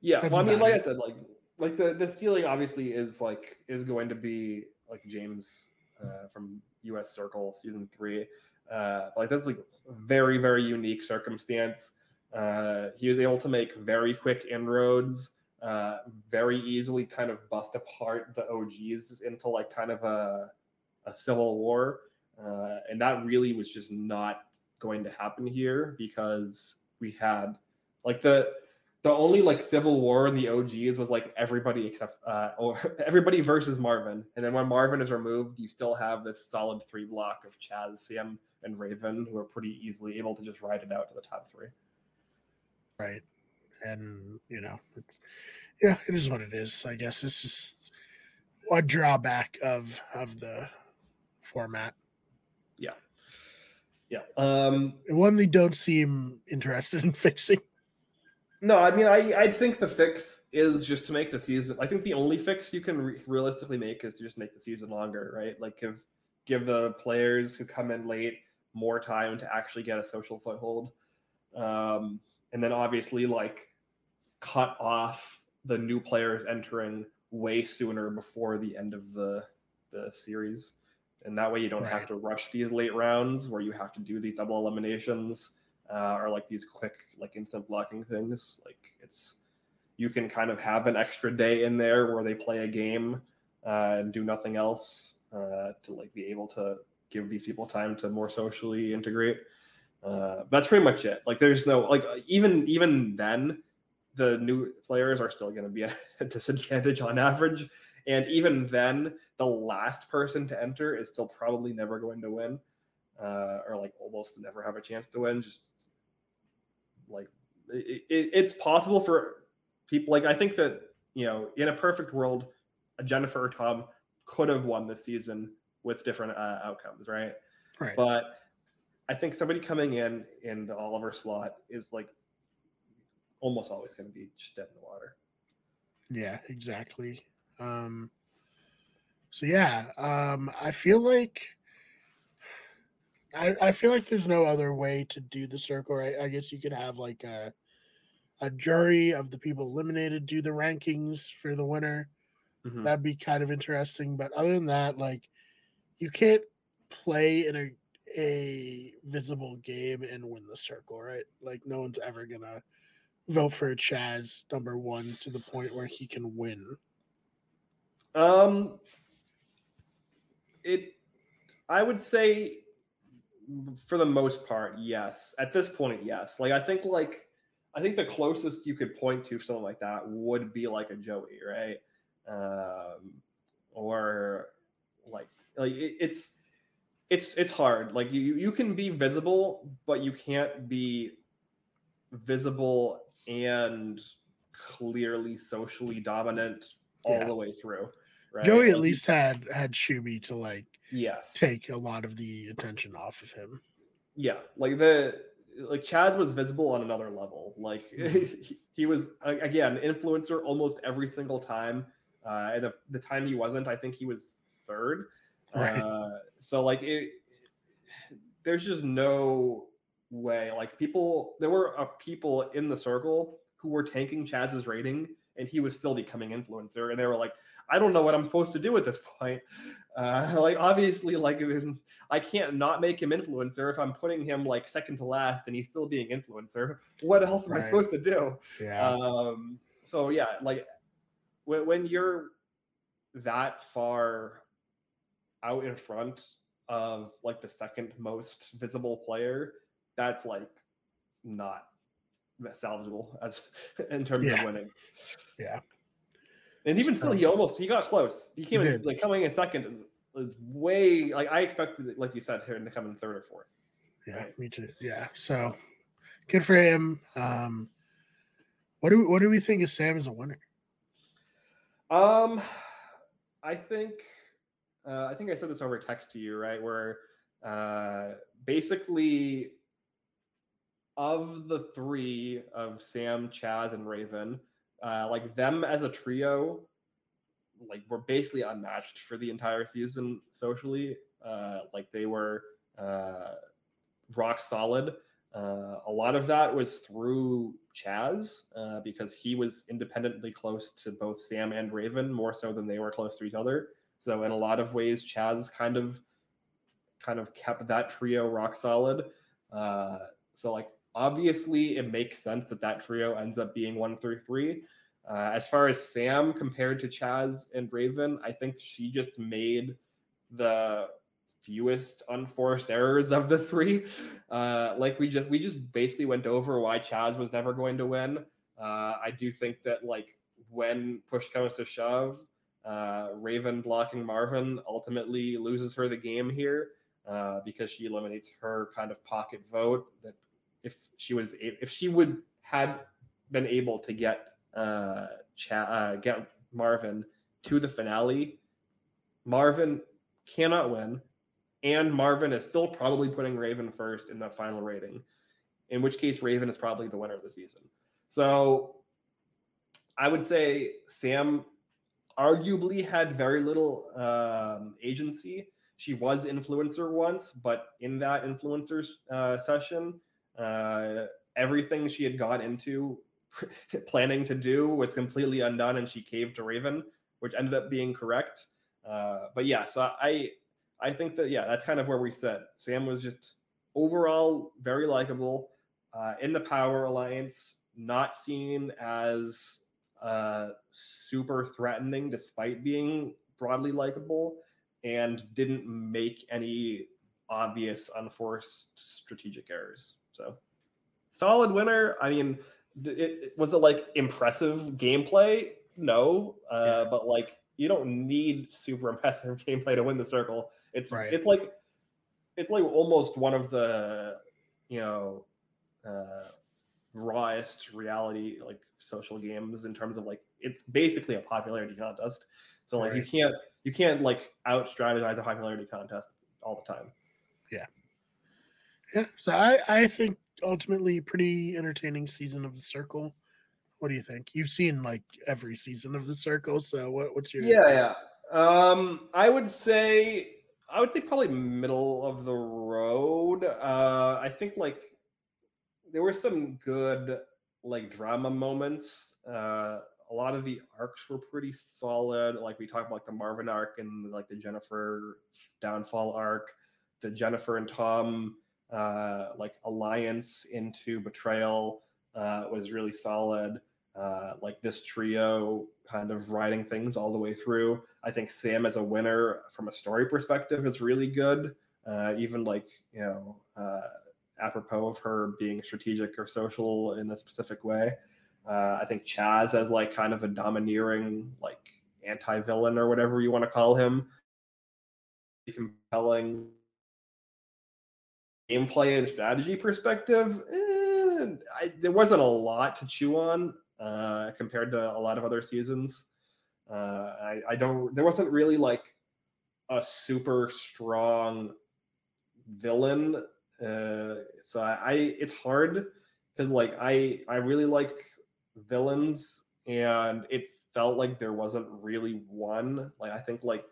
Yeah, well, I mean, like it. I said, like like the the ceiling obviously is like is going to be like James uh, from U.S. Circle season three. Uh, like that's like very very unique circumstance. Uh, he was able to make very quick inroads, uh, very easily kind of bust apart the OGs into like kind of a a civil war, uh, and that really was just not going to happen here because we had like the the only like civil war in the OGs was like everybody except uh or everybody versus Marvin. And then when Marvin is removed, you still have this solid three block of Chaz, Sam, and Raven who are pretty easily able to just ride it out to the top three. Right. And you know, it's yeah, it is what it is. I guess it's just a drawback of of the format. Yeah. Yeah. Um, one they don't seem interested in fixing. No, I mean, I I think the fix is just to make the season. I think the only fix you can re- realistically make is to just make the season longer, right? Like give give the players who come in late more time to actually get a social foothold, um, and then obviously like cut off the new players entering way sooner before the end of the the series and that way you don't right. have to rush these late rounds where you have to do these double eliminations uh, or like these quick like instant blocking things. Like it's you can kind of have an extra day in there where they play a game uh, and do nothing else uh, to like be able to give these people time to more socially integrate. Uh, that's pretty much it. Like there's no like even even then the new players are still going to be at a disadvantage on average. And even then, the last person to enter is still probably never going to win, uh, or like almost never have a chance to win. Just like it, it, it's possible for people like I think that you know in a perfect world, Jennifer or Tom could have won this season with different uh, outcomes, right? Right. But I think somebody coming in in the Oliver slot is like almost always going to be just dead in the water. Yeah, exactly. Um, so yeah, um, I feel like I, I feel like there's no other way to do the circle. Right? I guess you could have like a a jury of the people eliminated do the rankings for the winner. Mhm. That'd be kind of interesting. But other than that, like you can't play in a a visible game and win the circle, right? Like no one's ever gonna vote for Chaz number one to the point where he can win. Um, it, I would say, for the most part, yes. At this point, yes. Like I think, like I think the closest you could point to something like that would be like a Joey, right? Um, or like like it, it's it's it's hard. Like you you can be visible, but you can't be visible and clearly socially dominant all Yeah. the way through. Right? Joey at least had had Shuby to like yes, take a lot of the attention off of him. yeah, like the like Chaz was visible on another level. Like Mhm. he, he was again influencer almost every single time. Uh, and the, the time he wasn't, I think he was third. Right. Uh, so like it, there's just no way. Like people, there were uh, people in the circle who were tanking Chaz's rating, and he was still becoming influencer, and they were like, I don't know what I'm supposed to do at this point. Uh, like obviously, like I can't not make him influencer if I'm putting him like second to last, and he's still being influencer. What else am I supposed to do? Yeah. Um, so yeah, like when, when you're that far out in front of like the second most visible player, that's like not salvageable as in terms Yeah. of winning. Yeah. And even still, he almost he got close. He came He in did. like coming in second is, is way like I expected, like you said, him to come in third or fourth. yeah, me too. Yeah. So good for him. Um what do we, what do we think of Sam as a winner? Um, I think uh, I think I said this over text to you, right? Where uh, basically of the three of Sam, Chaz, and Raven, uh, like them as a trio, like were basically unmatched for the entire season socially. Uh, like they were uh, rock solid. Uh, a lot of that was through Chaz uh, because he was independently close to both Sam and Raven more so than they were close to each other. So in a lot of ways, Chaz kind of kind of kept that trio rock solid. Uh, so like obviously it makes sense that that trio ends up being one through three. Uh, as far as Sam compared to Chaz and Raven, I think she just made the fewest unforced errors of the three. Uh, like we just we just basically went over why Chaz was never going to win. Uh, I do think that like when push comes to shove, uh, Raven blocking Marvin ultimately loses her the game here uh, because she eliminates her kind of pocket vote. That if she was if she would had been able to get uh, uh, get Marvin to the finale, Marvin cannot win, and Marvin is still probably putting Raven first in that final rating. In which case, Raven is probably the winner of the season. So, I would say Sam arguably had very little um, agency. She was influencer once, but in that influencer uh, session, uh, everything she had got into planning to do was completely undone, and she caved to Raven, which ended up being correct. Uh, but yeah, so I I think that yeah, that's kind of where we sit. Sam was just overall very likable uh, in the Power Alliance, not seen as uh, super threatening despite being broadly likable, and didn't make any obvious unforced strategic errors. So solid winner. I mean, it, it- was it like impressive gameplay? No, uh, Yeah. but like you don't need super impressive gameplay to win the circle. It's Right. it's like it's like almost one of the you know uh, rawest reality like social games in terms of like it's basically a popularity contest. So like you can't you can't like out strategize a popularity contest all the time. Yeah. So I I think ultimately pretty entertaining season of the Circle. What do you think? You've seen like every season of the Circle, so what, what's your Yeah, yeah. Um, I would say I would say probably middle of the road. Uh, I think like there were some good like drama moments. Uh, a lot of the arcs were pretty solid. Like we talked about like the Marvin arc and like the Jennifer downfall arc, the Jennifer and Tom uh, like alliance into betrayal uh, was really solid. Uh, like this trio kind of riding things all the way through. I think Sam as a winner from a story perspective is really good. Uh, even like you know, uh, apropos of her being strategic or social in a specific way. Uh, I think Chaz as like kind of a domineering like anti-villain or whatever you want to call him, compelling gameplay and strategy perspective. eh, I, there wasn't a lot to chew on uh, compared to a lot of other seasons. Uh, I, I don't. There wasn't really like a super strong villain. Uh, so I, I it's hard because like I I really like villains, and it felt like there wasn't really one. Like I think like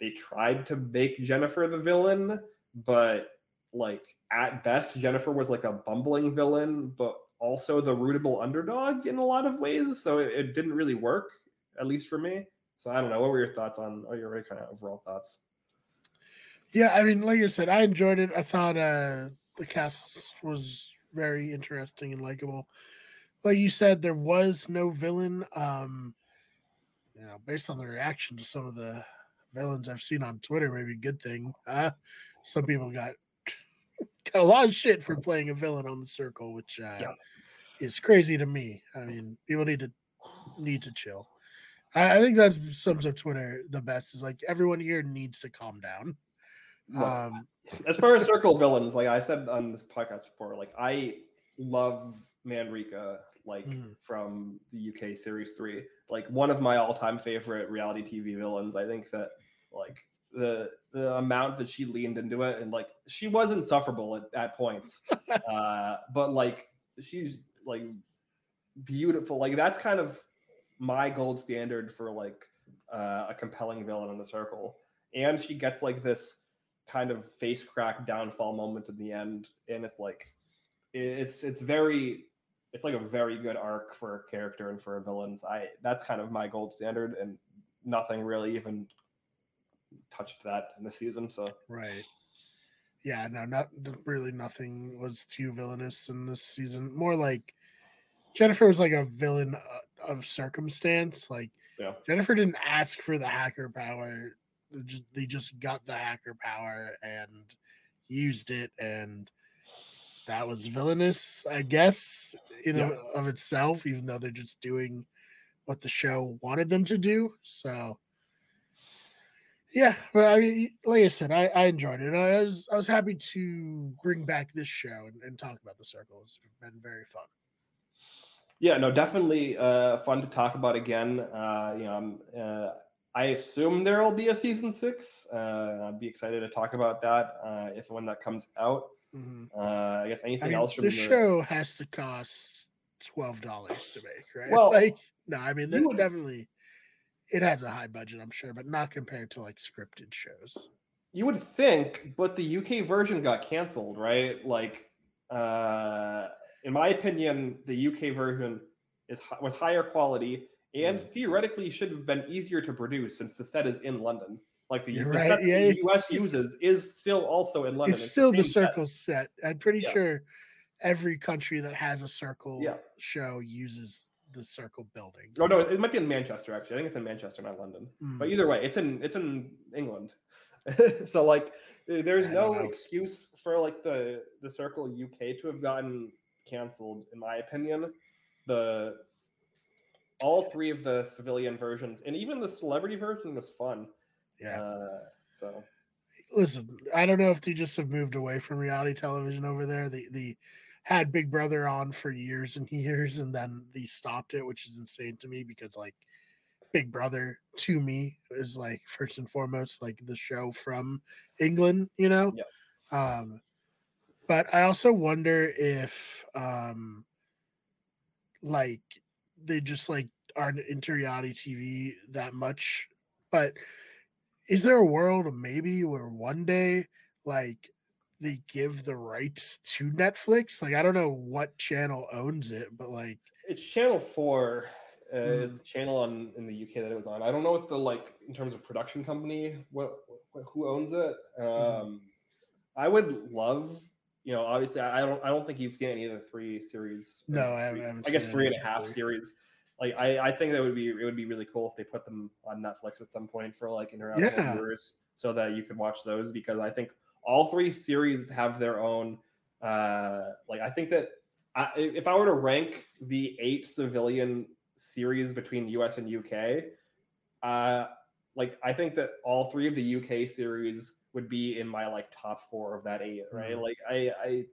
they tried to make Jennifer the villain, but like at best Jennifer was like a bumbling villain, but also the rootable underdog in a lot of ways. So it, it didn't really work, at least for me. So I don't know. What were your thoughts on? Or your kind of overall thoughts? Yeah, I mean, like I said, I enjoyed it. I thought uh the cast was very interesting and likable. Like you said, there was no villain. Um, you know, based on the reaction to some of the villains I've seen on Twitter, maybe a good thing. Uh, some people got got a lot of shit for playing a villain on the circle, which uh, Yeah. is crazy to me. I mean, people need to need to chill. I, I think that sums up Twitter the best. Is like everyone here needs to calm down. Well, Um, as far as circle villains, like I said on this podcast before, like I love Manrika, like Mhm. from the UK series three, like one of my all-time favorite reality TV villains. I think that like the the amount that she leaned into it and like she was insufferable at, at points, uh, but like she's like beautiful. Like that's kind of my gold standard for like uh, a compelling villain in the circle. And she gets like this kind of face crack downfall moment in the end, and it's like it's it's very it's like a very good arc for a character and for a villains. I that's kind of my gold standard, and nothing really even touched that in the season. So Right. Yeah, no, not really nothing was too villainous in this season. More like Jennifer was like a villain uh, of circumstance. Like Yeah. Jennifer didn't ask for the hacker power. They just, they just got the hacker power and used it and that was villainous, I guess, in Yeah. of, of itself, even though they're just doing what the show wanted them to do. So yeah, but I mean, like I said, I, I enjoyed it. I was I was happy to bring back this show and, and talk about the circle. It's been very fun. yeah, no, definitely uh, fun to talk about again. Uh, you know, I'm, uh, I assume there will be a season six. Uh, I'd be excited to talk about that uh, if when that comes out. Uh, I guess I anything mean, else from the show has to cost twelve dollars to make, right? Well, like no, I mean, you they would- definitely it has a high budget, I'm sure, but not compared to like scripted shows. You would think, but the UK version got canceled, right? Like, uh, in my opinion, the UK version is was higher quality and Mm. theoretically should have been easier to produce since the set is in London. Like the, the right, set yeah. the US uses is still also in London. it's still the set. circle set. I'm pretty Yeah. sure every country that has a circle Yeah. show uses the circle building. Oh no, it might be in Manchester actually. I think it's in Manchester, not London. But Mm. either way, it's in it's in England. so like there's no know. excuse for like the the circle UK to have gotten canceled in my opinion. The all three of the civilian versions and even the celebrity version was fun. Yeah. Uh, so listen, I don't know if they just have moved away from reality television over there. The the had Big Brother on for years and years, and then they stopped it, which is insane to me because like Big Brother to me is like first and foremost like the show from England, you know. Yeah. Um, but I also wonder if um, like they just like aren't into reality TV that much. But is there a world maybe where one day like they give the rights to Netflix? Like I don't know what channel owns it, but like It's Channel Four. Uh, Mhm. Is the channel on in the UK that it was on? I don't know what the like in terms of production company. What, what who owns it? Um, Mm-hmm. I would love. You know, obviously, I don't. I don't think you've seen any of the three series. No, I haven't- three- I haven't I guess three and a half series. Like I, I think that would be it would be really cool if they put them on Netflix at some point for like international Yeah. viewers, so that you could watch those because I think all three series have their own. Uh, like I think that I, if I were to rank the eight civilian series between US and UK, uh, like I think that all three of the UK series would be in my like top four of that eight, right? Mhm. Like I, I,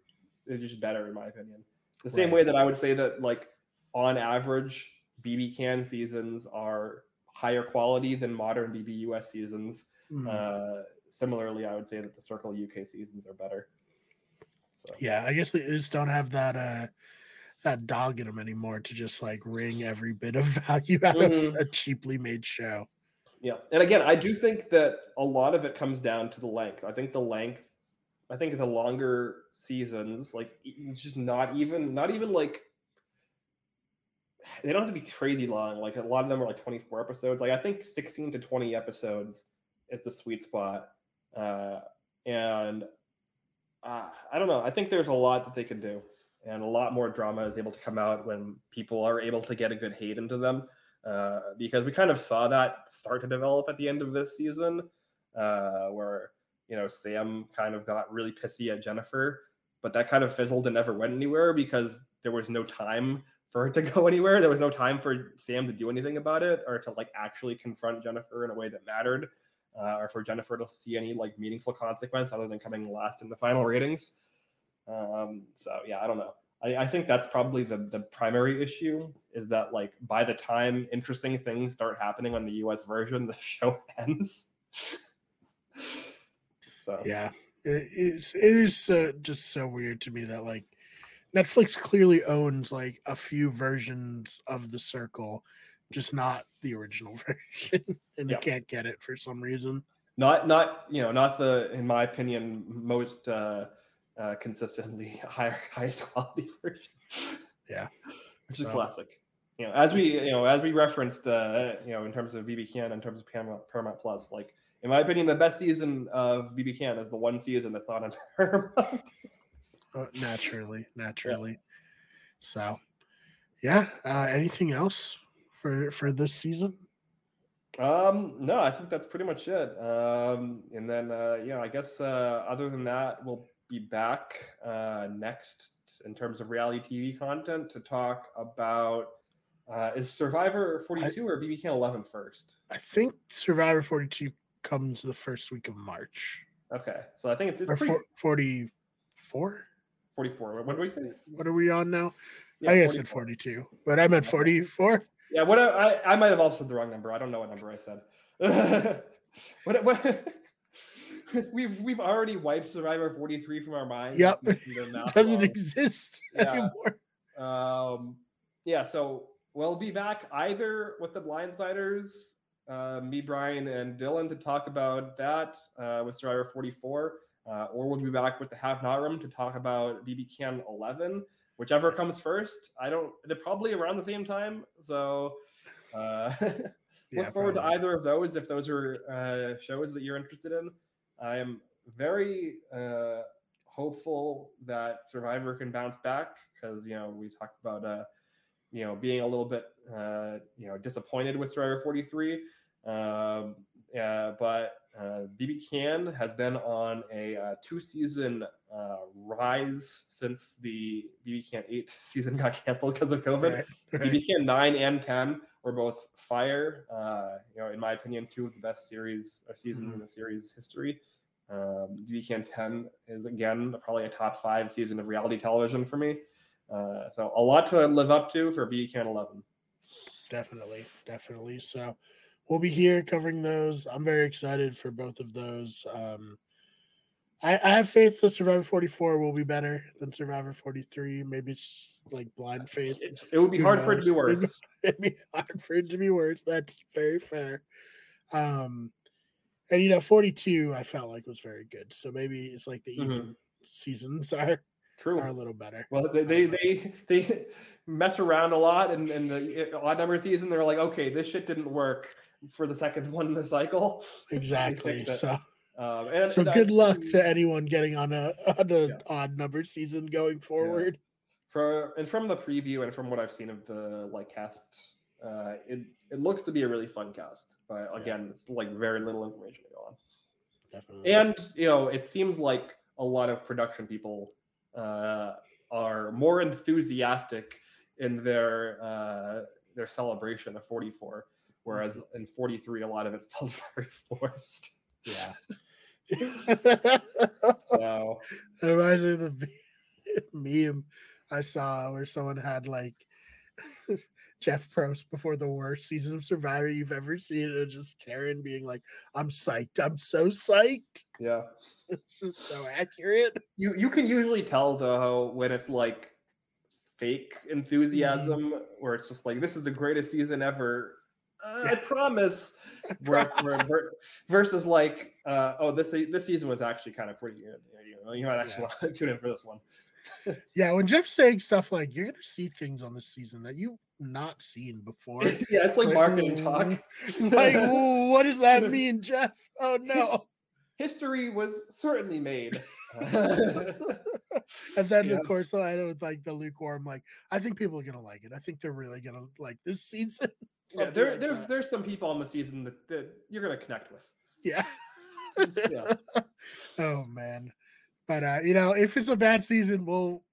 it's just better in my opinion. The same Right. way that I would say that like on average, BB Can seasons are higher quality than modern BB US seasons. mm, Uh, similarly, I would say that the Circle UK seasons are better. So yeah, I guess they just don't have that uh that dog in them anymore to just like wring every bit of value out Mhm. of a cheaply made show. Yeah, and again, I do think that a lot of it comes down to the length. I think the length, I think the longer seasons, like it's just not even, not even like they don't have to be crazy long. Like a lot of them are like twenty four episodes. Like I think sixteen to twenty episodes is the sweet spot, uh, and uh, I don't know. I think there's a lot that they can do, and a lot more drama is able to come out when people are able to get a good hate into them uh, because we kind of saw that start to develop at the end of this season, uh, where you know Sam kind of got really pissy at Jennifer, but that kind of fizzled and never went anywhere because there was no time for it to go anywhere. There was no time for Sam to do anything about it or to like actually confront Jennifer in a way that mattered, uh, or for Jennifer to see any like meaningful consequence other than coming last in the final ratings. Um, so yeah, I don't know. I, I think that's probably the the primary issue is that like by the time interesting things start happening on the US version, the show ends. so Yeah, it, it's it is uh, just so weird to me that like Netflix clearly owns like a few versions of the Circle, just not the original version, and Yeah. they can't get it for some reason. not not you know not the in my opinion most uh, uh consistently higher highest quality version. Yeah. which is So- classic. You know, as we you know as we referenced, uh, you know, in terms of bbcan in terms of Paramount, Paramount Plus, like in my opinion, the best season of bbcan is the one season that's not on Paramount. Uh, naturally, naturally. So, yeah. Uh, anything else for for this season? Um, no, I think that's pretty much it. Um, and then uh, you know, I guess uh, other than that, we'll be back uh, next in terms of reality TV content to talk about uh, is Survivor 42 or BBK Can 11 first? I think Survivor Forty Two comes the first week of March. Okay, so I think it's, it's pretty forty four. 44. What did we say? What are we on now? Yeah, I guess I said 42, but I meant 44. Yeah, what I, I, might have also said the wrong number. I don't know what number I said. what what we've we've already wiped Survivor 43 from our minds. Yep. It's making the It doesn't exist Yeah. anymore. Um, yeah, so we'll be back either with the Blindsiders, uh, me, Brian, and Dylan to talk about that uh, with Survivor 44, uh, or we'll be back with the Have Not Room to talk about BB Can 11, whichever comes first. I don't. They're probably around the same time, so uh, look Yeah, forward to either of those if those are uh, shows that you're interested in. I am very uh, hopeful that Survivor can bounce back because you know we talked about uh, you know being a little bit uh, you know disappointed with Survivor 43. Um, yeah, but BB Can has been on a uh, two season uh, rise since the BB Can 8 season got canceled because of COVID. Right, right. BB Can 9 and 10 were both fire. Uh, you know, in my opinion, two of the best series or seasons in the series history. Um, BB Can 10 is again probably a top five season of reality television for me. Uh, so a lot to live up to for BB Can 11. Definitely, definitely. So we'll be here covering those. I'm very excited for both of those. Um, I, I have faith that Survivor 44 will be better than Survivor 43. Maybe it's like blind faith. It, it would be Who hard for it to be worse. It'd be hard for it to be worse. That's very fair. Um, and you know, 42 I felt like was very good. So maybe it's like the even Mhm. seasons are, True. are a little better. Well, they they they, they mess around a lot, and and the odd number season, they're like, okay, this shit didn't work for the second one in the cycle. Exactly. So Um, and so and I- good luck to anyone getting on a on an Yeah. odd number season going forward. for and from the preview and from what I've seen of the like cast, uh, it it looks to be a really fun cast. But again, it's like very little information to go on. Definitely. And you know, it seems like a lot of production people uh, are more enthusiastic in their uh, their celebration of 44, whereas mm-hmm. in 43, a lot of it felt very forced. yeah. So It reminds me of the meme I saw where someone had like Jeff Probst before the worst season of Survivor you've ever seen, and just Karen being like, "I'm psyched. I'm so psyched." yeah, so accurate. you you can usually tell though when it's like fake enthusiasm, mm-hmm. where it's just like this is the greatest season ever. Uh, I promise. Where where, versus like, uh, oh, this this season was actually kind of pretty good. You know, you might actually Yeah. want to tune in for this one. Yeah, when Jeff's saying stuff like, "You're gonna see things on this season that you've not seen before," yeah, it's like marketing talk. It's like, what does that mean, Jeff? Oh no! History was certainly made. and then Yeah. of course I with like the lukewarm, like I think people are gonna like it. I think they're really gonna like this season. Yeah, there, like there's that. there's some people on the season that, that you're gonna connect with. yeah. Yeah. oh man. But uh, you know, if it's a bad season, we'll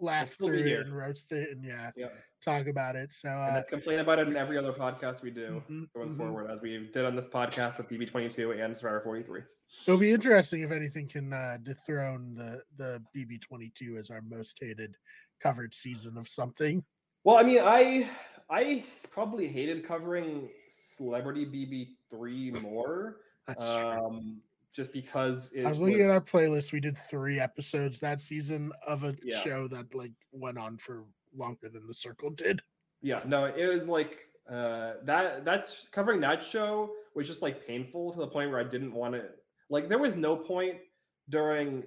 laugh be through here. it and roast it and yeah, Yeah. talk about it. So uh complain about it in every other podcast we do mhm, going mhm. forward, as we did on this podcast with BB22 and Survivor 43. It'll be interesting if anything can uh, dethrone the the BB twenty two as our most hated covered season of something. Well, I mean, I I probably hated covering Celebrity BB3 more, That's true. um, just because it I was looking was- at our playlist. We did three episodes that season of a Yeah. show that like went on for longer than the circle did. yeah no it was like uh that that's covering that show was just like painful to the point where i didn't want to like there was no point during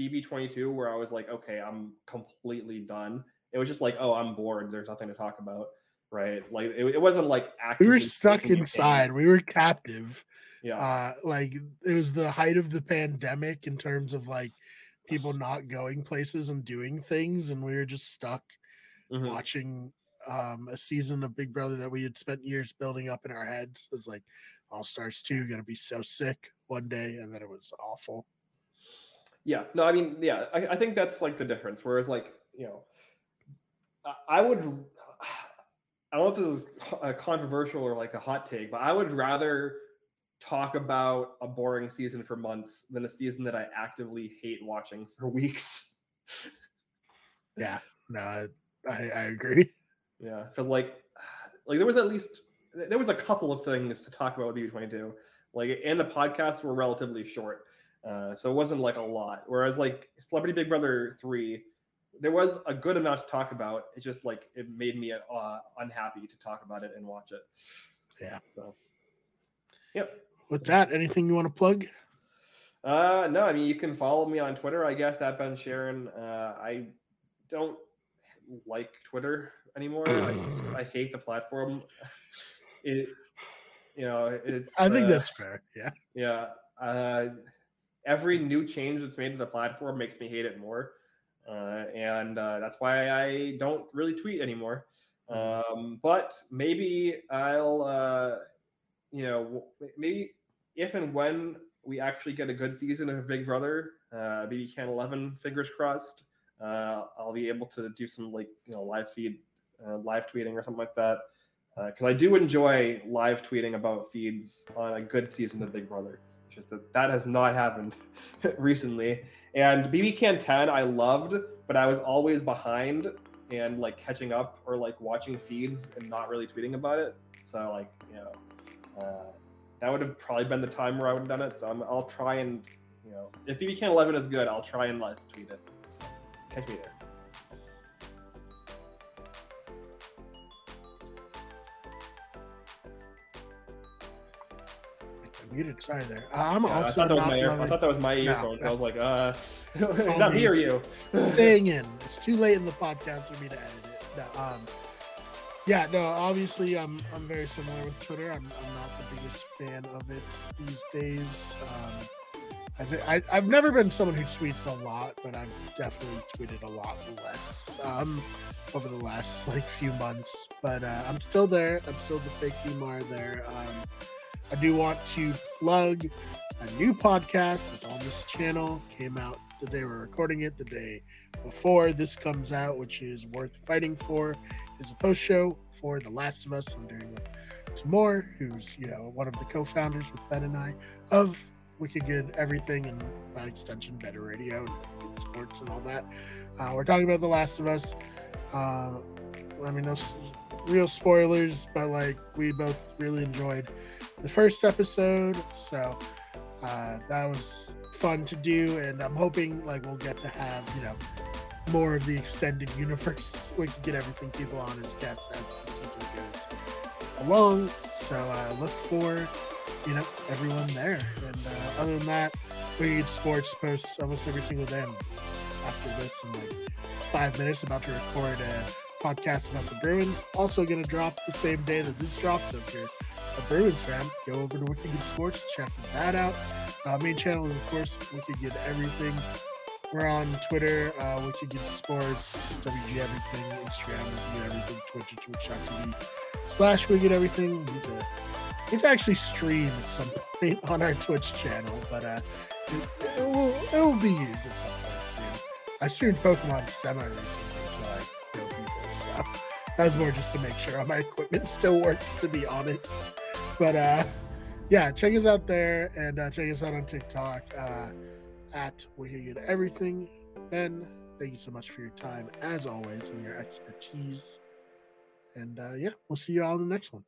bb22 where i was like okay i'm completely done it was just like oh i'm bored there's nothing to talk about right like it, it wasn't like We were stuck inside. We were captive. yeah Uh like it was the height of the pandemic in terms of like people not going places and doing things and we were just stuck mhm. watching um a season of Big Brother that we had spent years building up in our heads. It was like All Stars 2 gonna be so sick one day, and then it was awful. Yeah, no, I mean, yeah, I, I think that's like the difference. Whereas, like, you know, I would, I don't know if this is a controversial or like a hot take, but I would rather talk about a boring season for months than a season that I actively hate watching for weeks. Yeah, no, I, I, I agree. Yeah, because like, like there was at least there was a couple of things to talk about with U twenty two. Like, and the podcasts were relatively short, uh, so it wasn't like a lot. Whereas like Celebrity Big Brother three, there was a good amount to talk about. It just like it made me uh, unhappy to talk about it and watch it. Yeah. So. Yep. With that, anything you want to plug? Uh, no, I mean you can follow me on Twitter, I guess, at Ben Sharon. Uh, I don't like Twitter anymore. I, I hate the platform. It, you know, it's. I think uh, that's fair. Yeah. yeah. Uh, every new change that's made to the platform makes me hate it more, uh, and uh, that's why I don't really tweet anymore. Um, but maybe I'll, uh, you know, maybe if and when we actually get a good season of Big Brother, uh, BB Can 11, fingers crossed, uh, I'll be able to do some like you know live feed, uh, live tweeting or something like that. Because I do enjoy live tweeting about feeds on a good season of Big Brother. Just that that has not happened recently. And BB Can 10, I loved, but I was always behind and like catching up or like watching feeds and not really tweeting about it. So like, you know, uh, that would have probably been the time where I would have done it. So i will try and, you know, if BB Can 11 is good, I'll try and live tweet it. Catch me there. Muted. Sorry there. I'm yeah, also. I thought, that was my I thought that was my earphone. No. I was like, uh, is that me or you? staying in. It's too late in the podcast for me to edit it. No, um, yeah, no. Obviously, I'm I'm very similar with Twitter. I'm, I'm not the biggest fan of it these days. Um, I, I I've never been someone who tweets a lot, but I've definitely tweeted a lot less um, over the last like few months. But uh, I'm still there. I'm still the fake Umar there. Um, I do want to plug a new podcast that's on this channel. Came out the day we're recording it, the day before this comes out, which is worth fighting for. It's a post show for The Last of Us. I'm doing with Tamor, who's you know one of the co-founders with Ben and I of Wicked Good Everything and by extension Better Radio and sports and all that. Uh, we're talking about The Last of Us. Uh, I mean, no real spoilers, but like we both really enjoyed the first episode. So uh, that was fun to do, and I'm hoping like we'll get to have you know more of the extended universe. We can get everything people on as guests as the season goes along. So uh, look for you know everyone there. And uh, other than that, we sports posts almost every single day. After this, in like five minutes, about to record a podcast about the Bruins. Also, going to drop the same day that this drops. If you're a Bruins fan, go over to Wicked Good Sports, check that out. Uh, main channel is, of course, Wicked Good Everything. We're on Twitter, uh, Wicked Good Sports, WG Everything, Instagram, Wicked Everything, Twitch, twitch.tv slash Wicked Everything. We need, to, need actually stream at some point on our Twitch channel, but uh, it, it, will, it will be used at some point soon. I streamed Pokemon semi recently that was more just to make sure my equipment still works, to be honest. But uh, yeah, check us out there and uh, check us out on TikTok uh, at We Get Everything. Ben, thank you so much for your time as always and your expertise. And uh, yeah, we'll see you all in the next one.